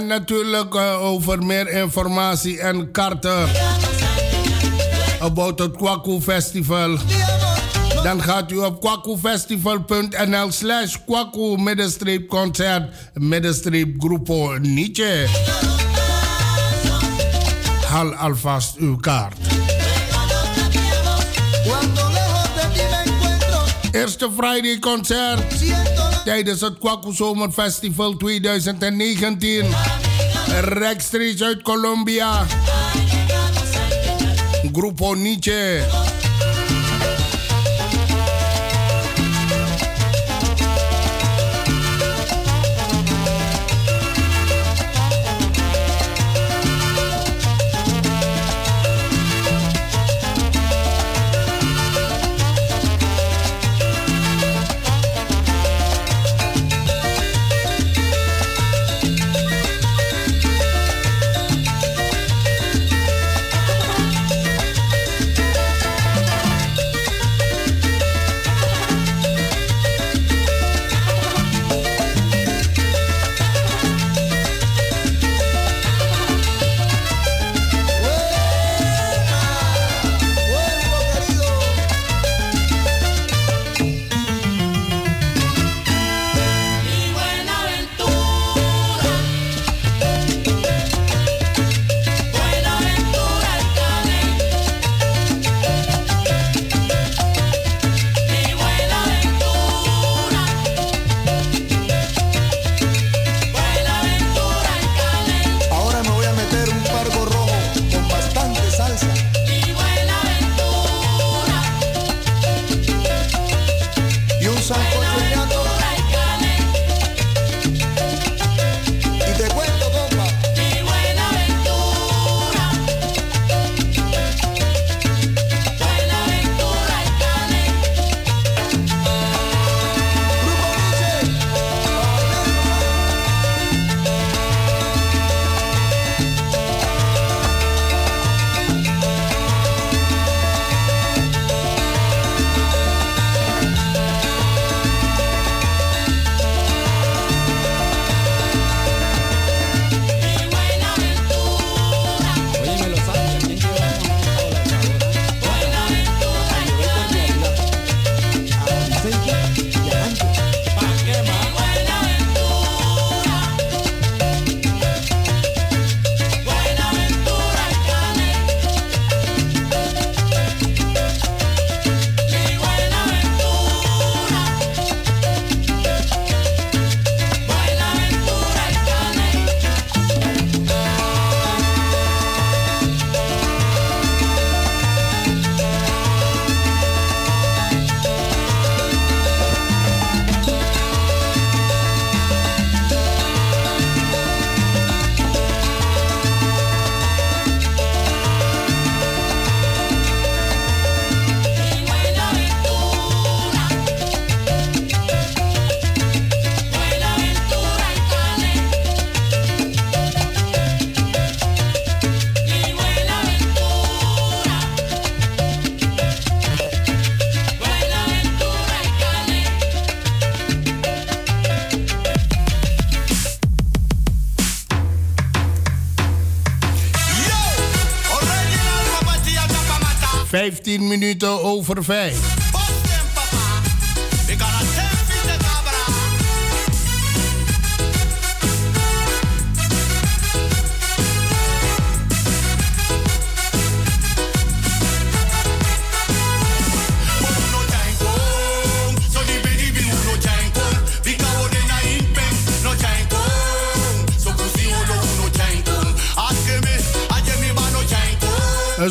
En natuurlijk eh, over meer informatie en kaarten about het Kwaku Festival. Dan gaat u op kwakufestival.nl slash kwaku middenstreep concert middenstreep groepo Nietzsche. Haal alvast uw kaart. Eerste Friday concert tijdens het Kwaku Zomerfestival 2019. Rechtstreeks uit Colombia. Grupo Nietzsche. 15 minuten over 5.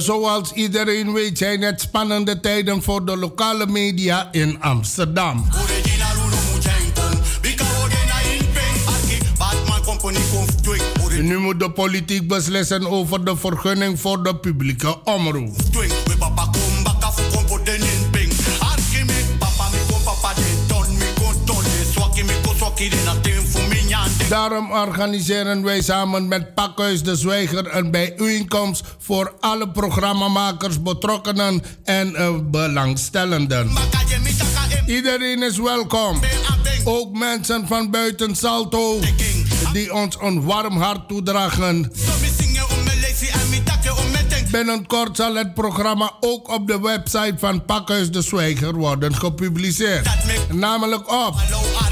Zoals iedereen weet zijn het spannende tijden voor de lokale media in Amsterdam. Nu moet de politiek beslissen over de vergunning voor de publieke omroep. Daarom organiseren wij samen met Pakhuis de Zwijger een bijeenkomst voor alle programmamakers, betrokkenen en eh, belangstellenden. Iedereen is welkom. Ook mensen van buiten Salto die ons een warm hart toedragen. Binnenkort zal het programma ook op de website van Pakhuis de Zwijger worden gepubliceerd. Namelijk op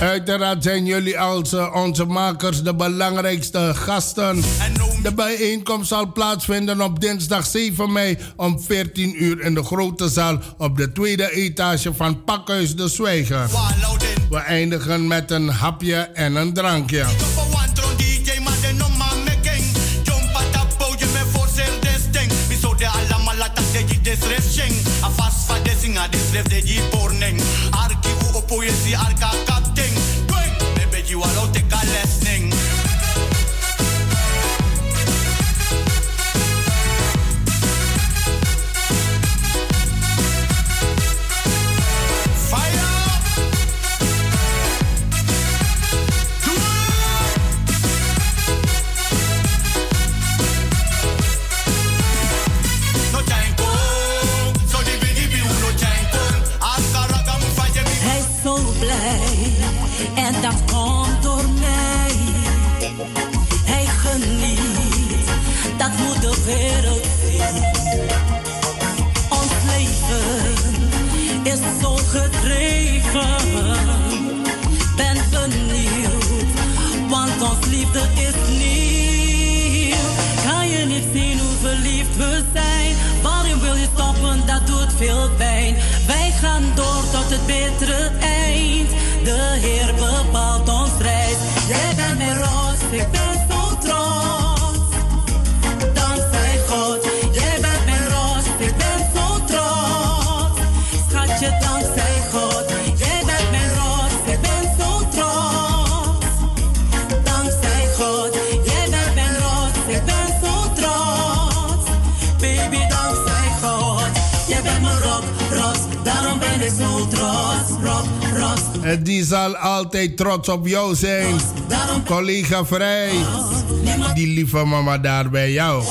uiteraard zijn jullie als uh, onze makers de belangrijkste gasten. De bijeenkomst zal plaatsvinden op dinsdag 7 mei om 14 uur in de grote zaal op de tweede etage van Pakhuis de Zwijger. We eindigen met een hapje en een drankje. poesie arka kapten. Betere eind. De Heer En die zal altijd trots op jou zijn. Collega Vrij. Die lieve mama daar bij jou.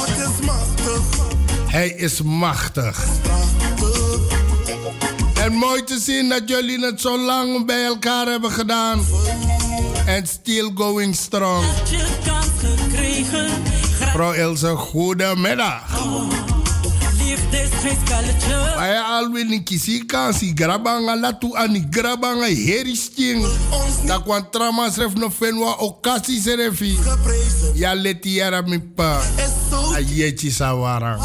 Hij is machtig. En mooi te zien dat jullie het zo lang bij elkaar hebben gedaan. En still going strong. Mevrouw Ilse, goedemiddag. Alweer een kiesie kansi. Grabanga latu ani grabanga heristing. Dat kwam trama schreef no fenwa okasi serefi. Ja, leti yara mi pa. Ayechi sawara.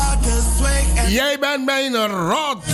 Jij bent mijn rot.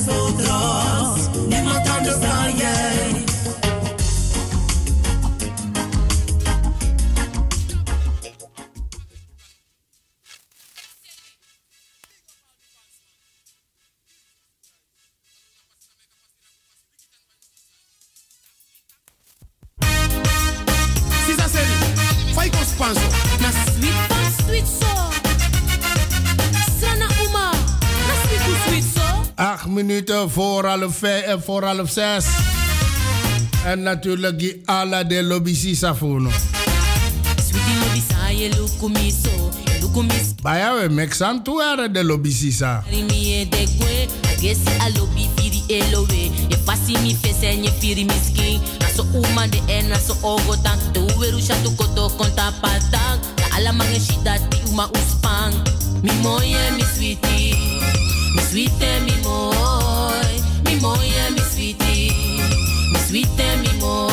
Daarom ben vijf, eh, voor half zes. En natuurlijk die ala de lobby Sisafono. Baya we mexan tu era de lobby Sisa. e. Je pasi mi fese en je firi mi skin. Na so uma de en na so ogo tank. De uweru shatu koto konta patang. Na ala mange shida ti uma uspang. Mi moye mi sweetie. Mi sweetie mi moye mi sweetie. Mi sweetie mi moy.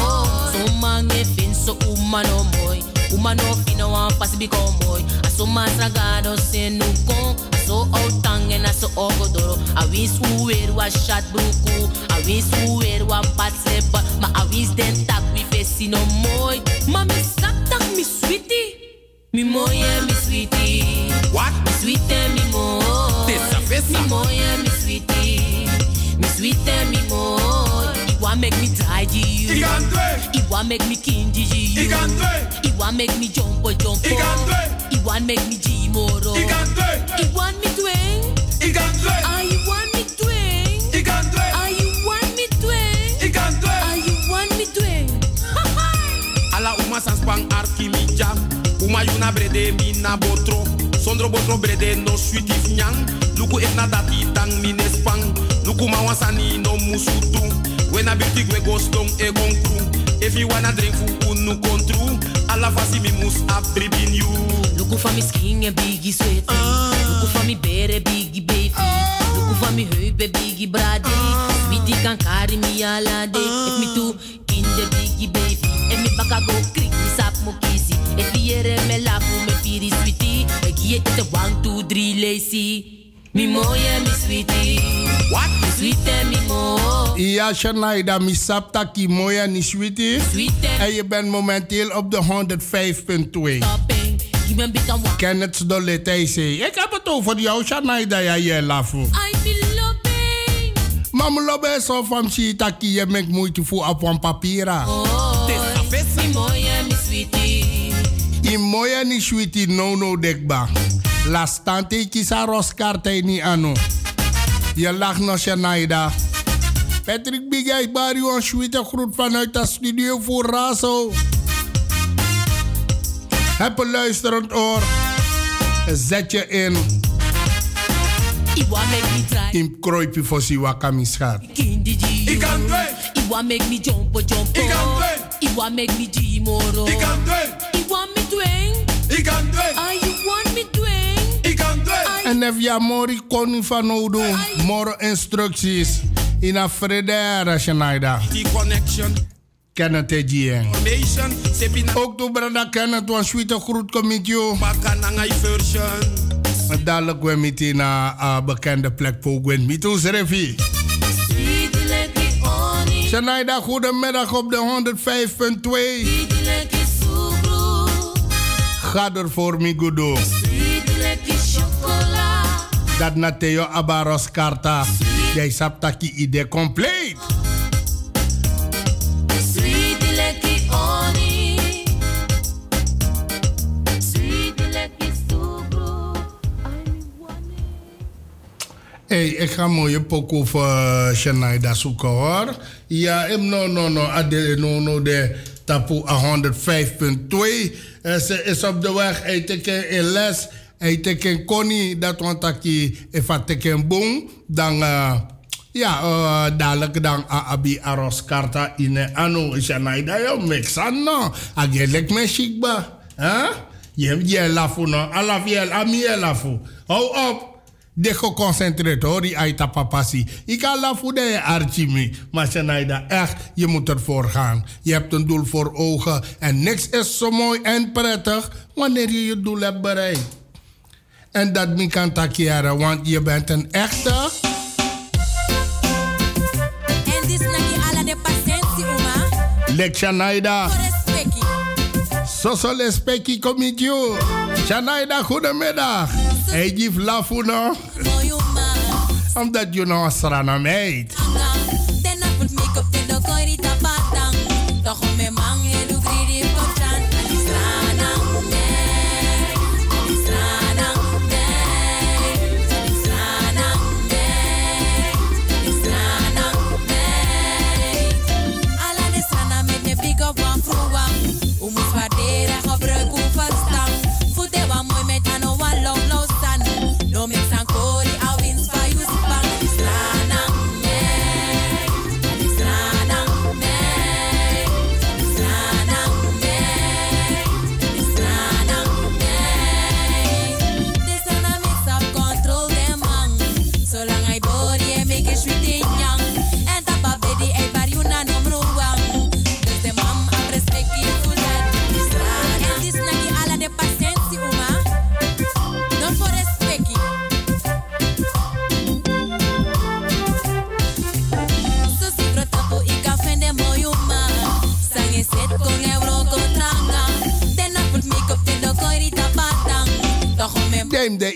So mange fin so uma no moy. Uma no fino wan pasi biko moy. Aso masragado se nu kon. Aso outang en aso ogodoro. A wins uwer wa shat bruku. A wins uwer wa pat slepa. Ma a wins den tak wi fesi no moy. Ma mi sak tak mi sweetie. Mi moye mi sweetie. What? Mi sweetie mi. Tessa fessa. Mi mi sweetie. Mi sweetie mi moy. Iwa make me die you. Igandwe. Iwa make me kinji you. Igandwe. Iwa make me jump jump. Igandwe. Iwa make me jimoro. Igandwe. Iwa me twing. Igandwe. I want me twing. Igandwe. I want me twing. Igandwe. I want me twing. Ala uma sanspang arkimi jam. Uma yuna brede mi na botro. Sondro botro brede no sweetie nyang. Luku ek na dati tang mine spang. Luku ma wansani no musutu. When a beauty we go stong e. If you wanna drink fu unu kontru. Fasi mi mus abribin you. Luku for me skin en biggie sweat. Luku for me bere biggie baby. Luku for me heupen biggie brade. Sweetie kan carry me alade. If me too kinder biggie baby. En me baka go krik me sap mo kisi. If me lafu me piri sweetie. Ik hier it one two three lazy. Mi moye mi sweetie. What? Mi sweetie mi mo. Ja, Shanaida, mi sapta ki moya ni sweetie. En je bent momenteel op de 105.2. Kenneth Dolle zei, ik heb het over jou, Shanaida, ja, je loving. Mam lobe so van si taki je mek moeite voor op een papiera. Mi moye mi sweetie. I moya ni sweetie no no dekba. La stante kisa roskarte ni ano. Je lacht nog Shanaida. Patrick Bigay Barry een sweete groet vanuit de studio voor Razo. Heb een luisterend oor. Zet je in. Make me. In kroipje voor si wakami schat. Kindi G. Igandwe. Iwa make me jump jump. Igandwe. Iwa make me G-moro. Igandwe. Iwa me twing. Igandwe. Ah, you want me twing. En if je mori koni van Odo, moro instructies. In a fredera Shanaida. Kenneth Ejien. Ook toe brada Kenneth, een sweete groet committee. Version. Dadelijk we meteen naar een bekende plek voor Gwen Mitus Revi. Sweet. Shanaida, goedemiddag op de 105.2. Sweet like sugru. Ga er voor dat na Theo Abaros Carta. Jij saptaki ide compleet. Hey, ik ga mooie poko voor eh, Shanaida zoeken hoor. Ja, no, no, no, ade, no, no, de tapu 105.2. Eh, ze is op de weg uit in les hij teken Connie, dat want ik even teken boom, dan... Uh, ja, uh, dadelijk dan abi aros karta in anu Shanaida yo mixan no. Agelek me shikba. Huh? Je je lafu no, alaf je ami je lafu. Hou op. De geconcentreerd hoor, die aita papasi. Ik lafu de archimi. Maar Shanaida, echt, je moet ervoor gaan. Je hebt een doel voor ogen. En niks is zo mooi en prettig wanneer je je doel hebt bereikt. En dat mi kan takieren, want je bent een echte... En dit is alla de paciëntie, oma. Lek Shanaida. Soso lespeki komitju. Shanaida, goedemiddag. Hij geeft lafuno. Omdat je nou een strana meid.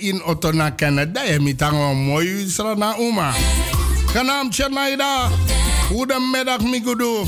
In Otona. Dat je niet aan mooi strana uma. Genaamd Shanaida. Goedemiddag, Migudu.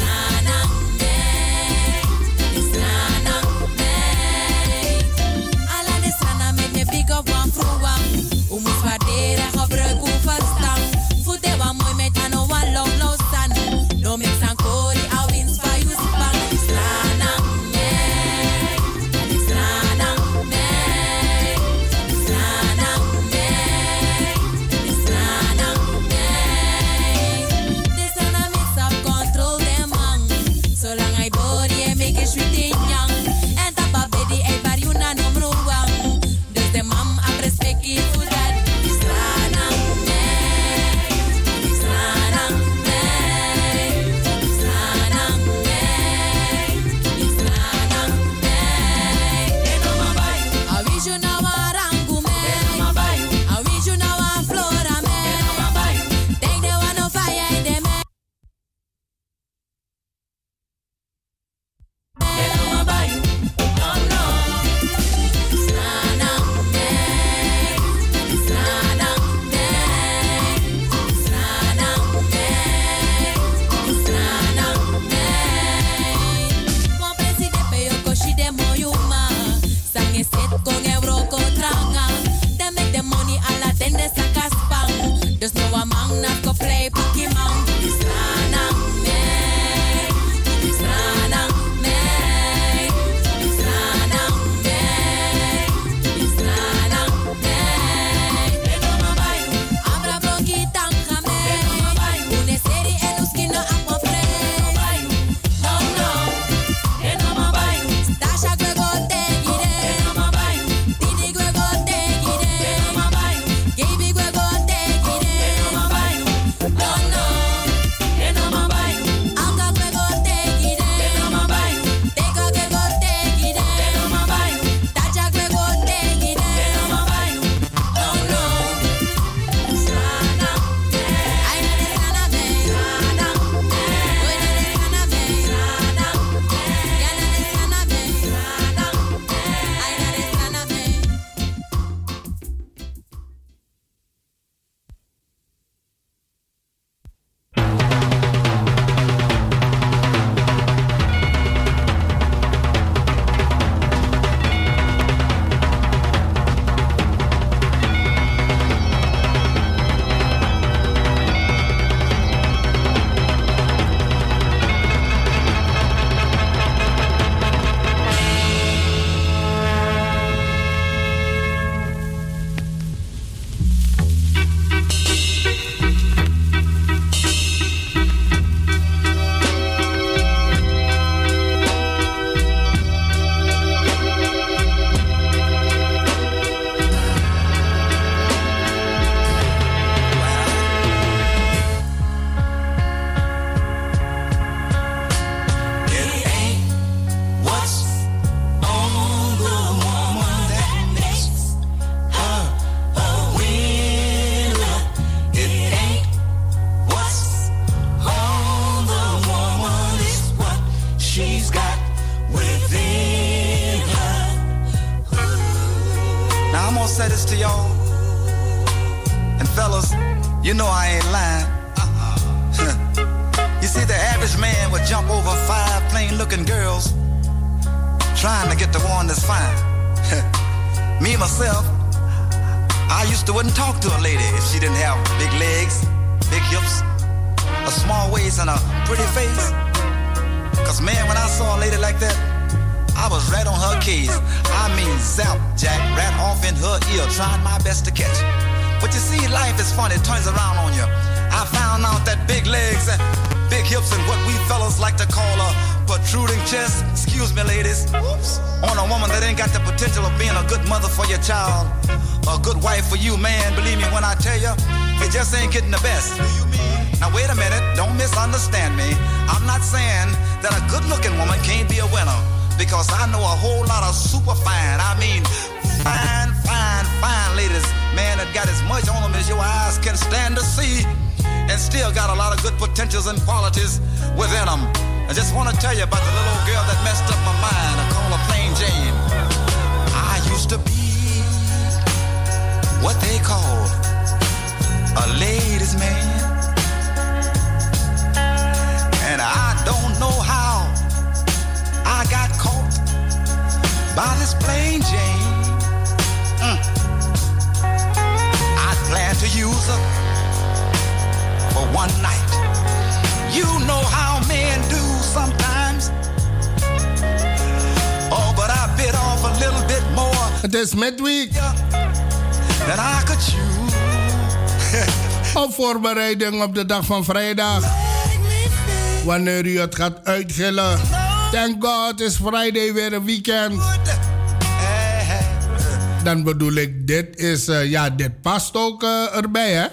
dag van vrijdag. Wanneer u het gaat uitgillen. Thank God is Friday weer een weekend. Dan bedoel ik, dit is, eh, ja, dit past ook eh, erbij, hè?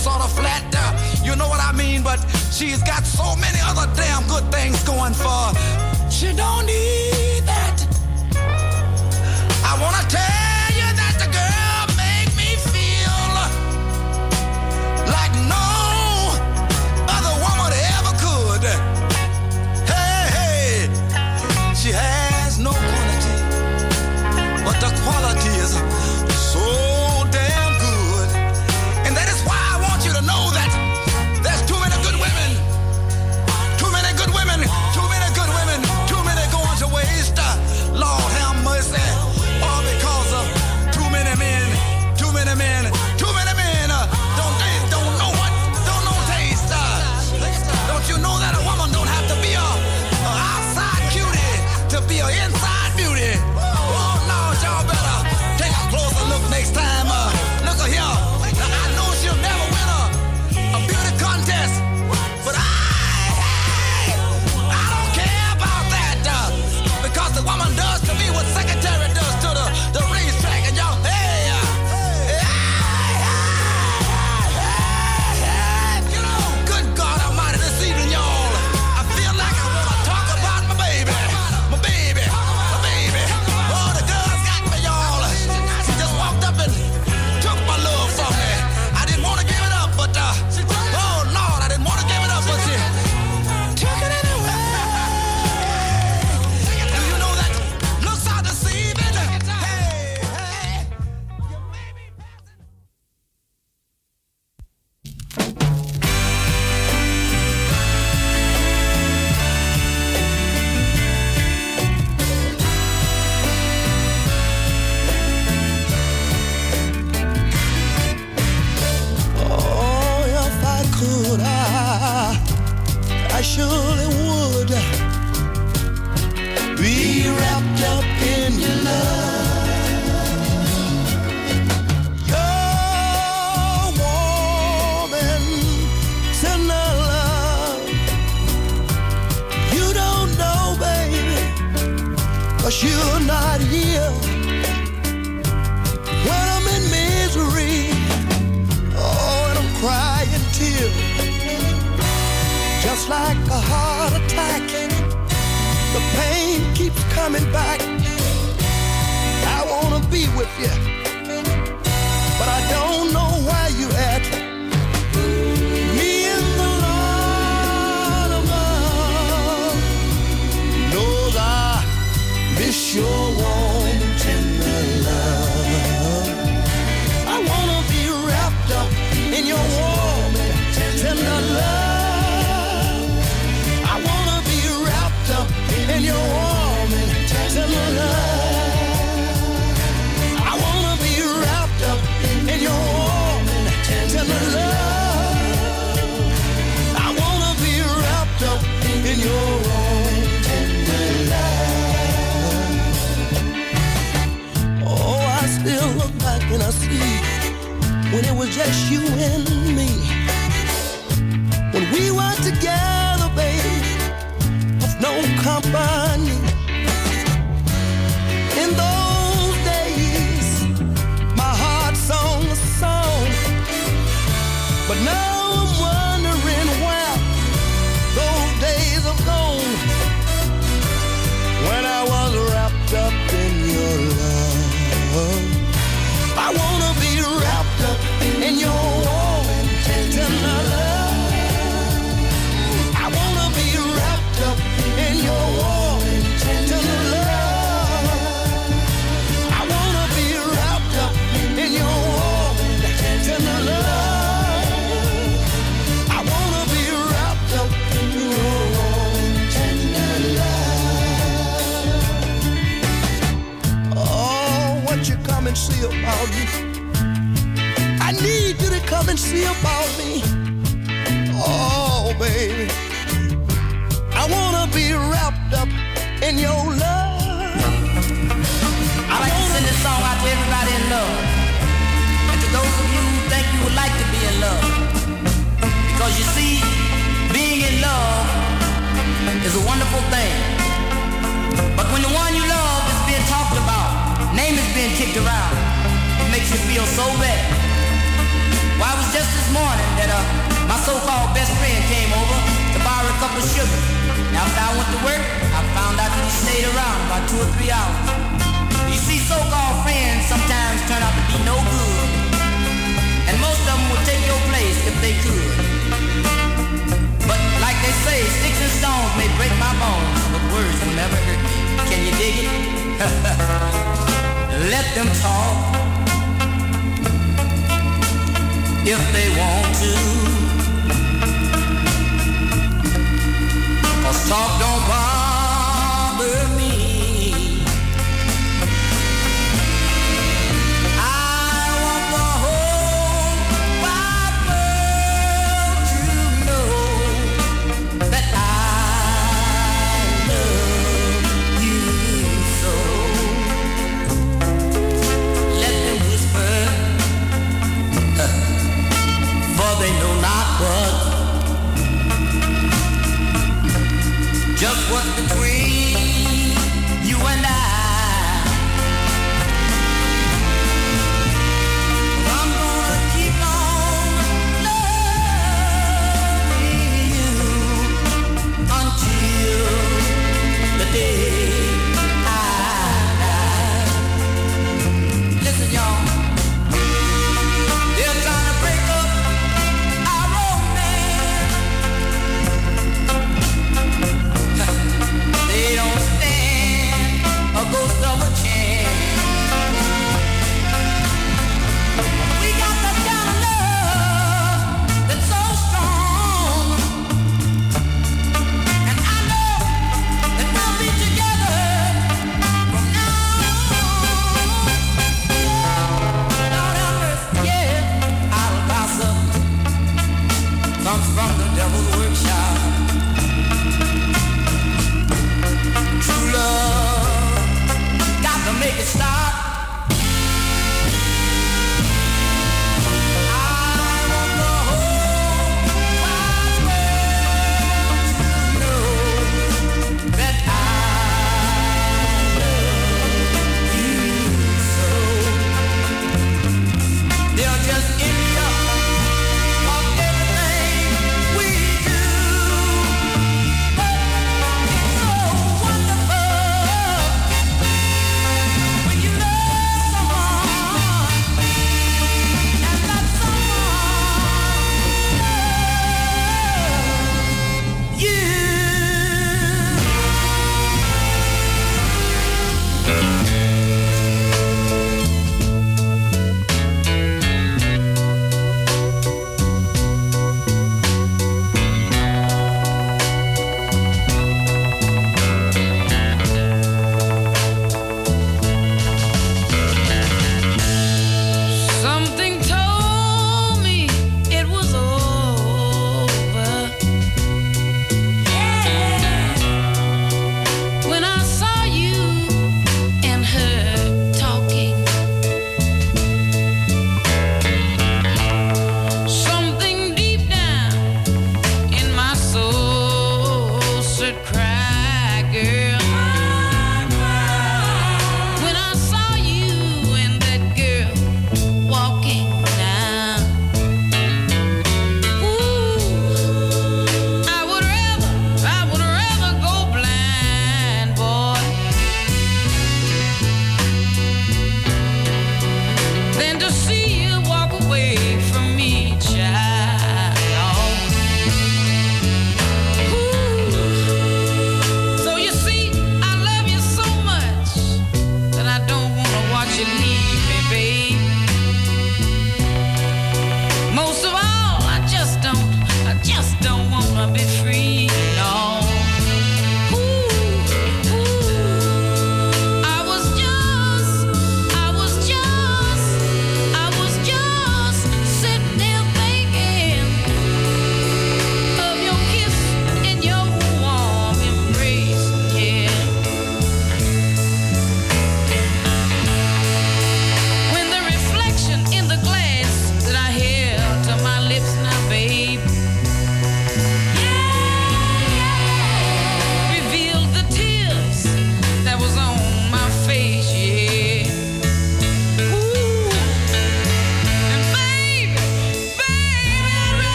sort of flat. Uh, you know what I mean? But she's got so many other damn good things going for. She don't need and me. When we were together, babe, with no company. See about me? I need you to come and see about me. Oh, baby. I wanna be wrapped up in your love. I like to send this song out to everybody in love. And to those of you who think you would like to be in love. Because you see, being in love is a wonderful thing. But when the one you love is being talked about, name is being kicked around, makes you feel so bad. Why, it was just this morning that uh, my so-called best friend came over to borrow a cup of sugar. Now, after I went to work, I found out that he stayed around about two or three hours. You see, so-called friends sometimes turn out to be no good. And most of them would take your place if they could. But like they say, sticks and stones may break my bones, but words will never hurt me. Can you dig it? Let them talk if they want to. Cause talk don't bother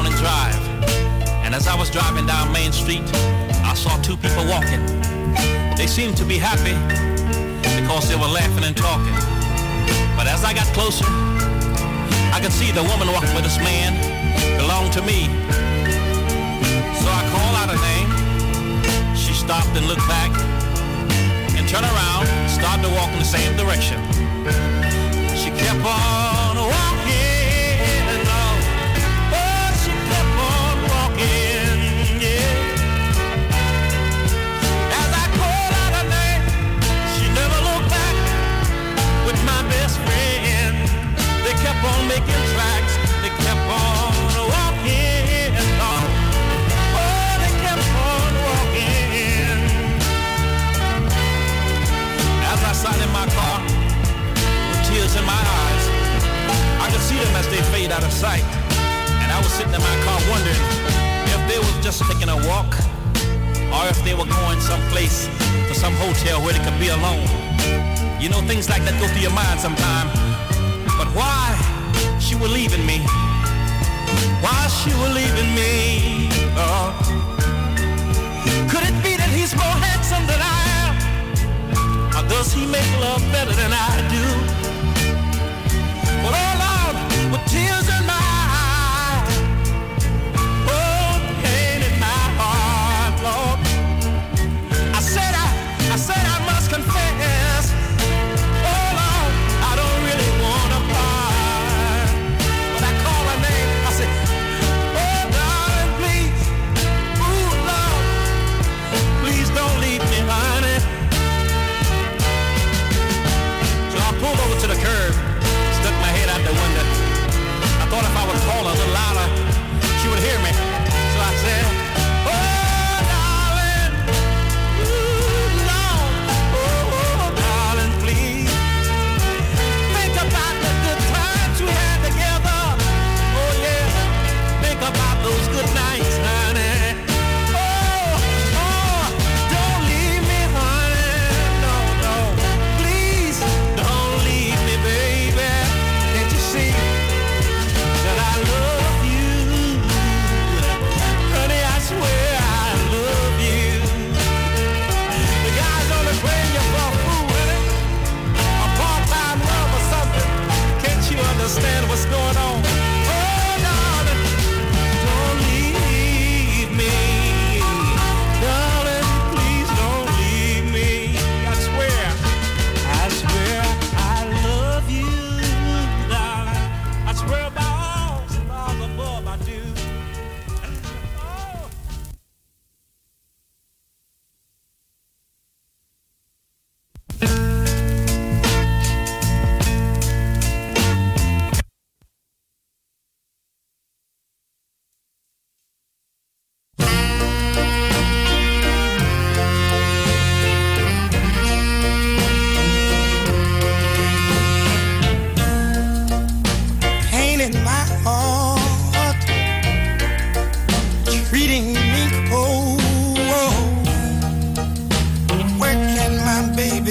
morning drive. And as I was driving down Main Street, I saw two people walking. They seemed to be happy because they were laughing and talking. But as I got closer, I could see the woman walking with this man belonged to me. So I called out her name. She stopped and looked back and turned around, started to walk in the same direction. She kept on walking making tracks. They kept on walking. Oh, they kept on walking. As I sat in my car with tears in my eyes, I could see them as they fade out of sight. And I was sitting in my car wondering if they was just taking a walk or if they were going someplace to some hotel where they could be alone. You know, things like that go through your mind sometime. But why she was leaving me? Why she was leaving me? Oh. Could it be that he's more handsome than I am? Or does he make love better than I do?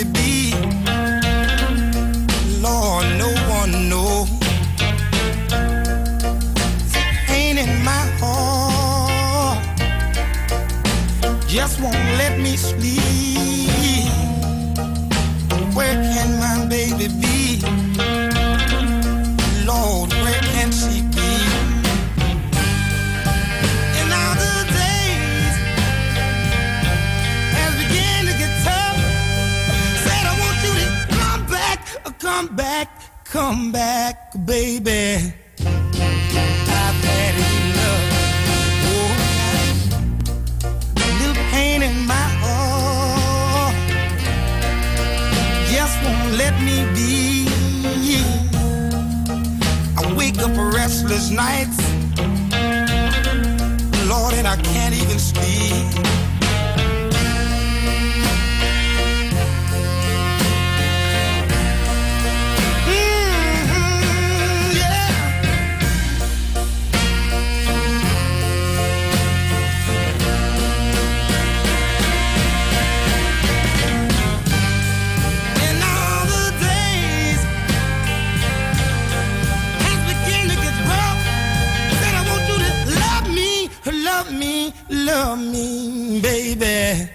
Baby be? Lord, no one knows. Pain in my heart just won't let me sleep. Back, come back, baby. I've had enough. Oh, a little pain in my heart just won't let me be. I wake up restless nights, love me, baby.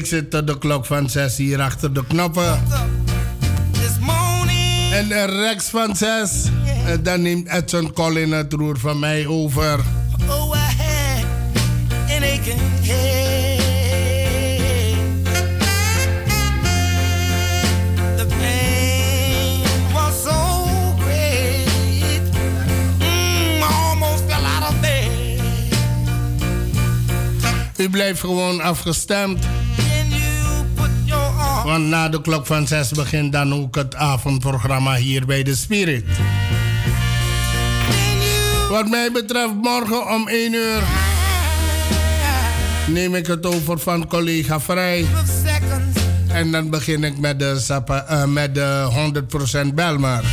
Ik zit tot de klok van zes hier achter de knoppen. En de rechts van zes, eh, dan neemt Edson Collin het roer van mij over. Oh. U blijft gewoon afgestemd. Want na de klok van zes begint dan ook het avondprogramma hier bij de Spirit. Wat mij betreft morgen om 1 uur neem ik het over van collega Vrij. En dan begin ik met de, eh, met de 100% Belmar.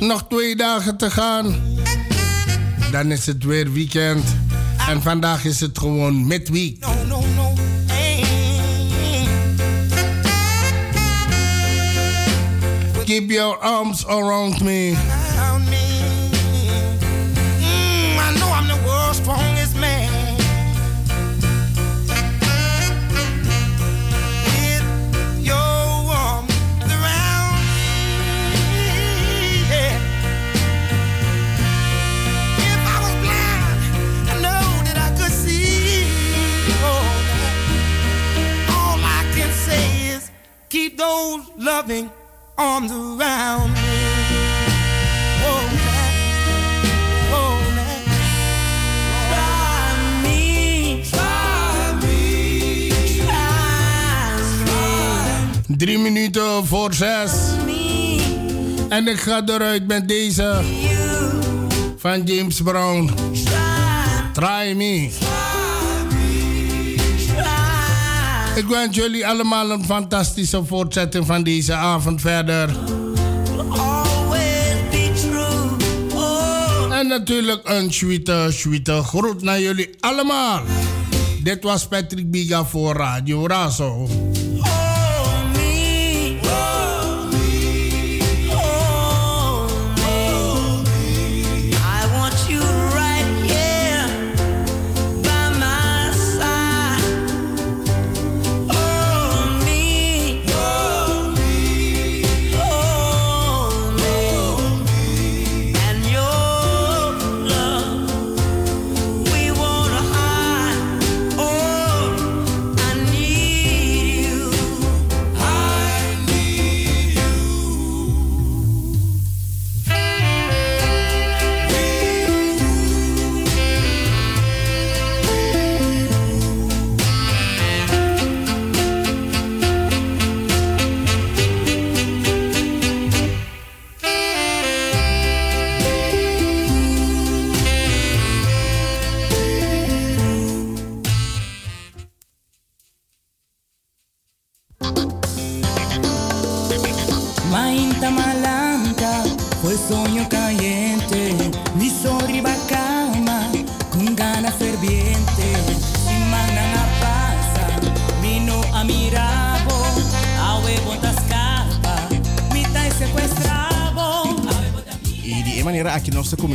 Nog twee dagen te gaan. Dan is het weer weekend. En vandaag is het gewoon midweek. Keep your arms around me. Loving arms around me. Oh. Oh, me. Drie minuten voor zes. En ik ga eruit met deze. Van James Brown. Try me. Ik wens jullie allemaal een fantastische voortzetting van deze avond verder. En natuurlijk een sweete, sweete groet naar jullie allemaal. Dit was Patrick Biga voor Radio Razo.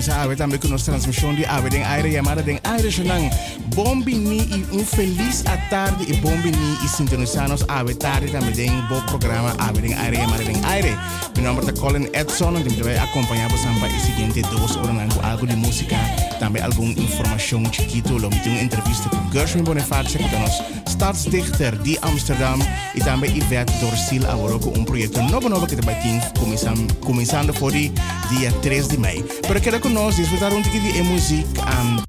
Aqui nós começar a ver também que nós transmissão de ave den aire chamada Bombini y un feliz tarde y Bombini y sintonizarnos a tarde también en el programa Abre en Aire y en Aire. Mi nombre es Colin Edson y te voy a acompañar por el siguiente dos horas con algo de música, también alguna información chiquito, lo metí una entrevista con Gershwin Bonifacio, que nos stadsdichter de Amsterdam y también Yvette Dorsil a un proyecto nuevo nuevo que te va a comenzando por el día 3 de mayo. Pero queda con nosotros disfrutar un tiquito de música.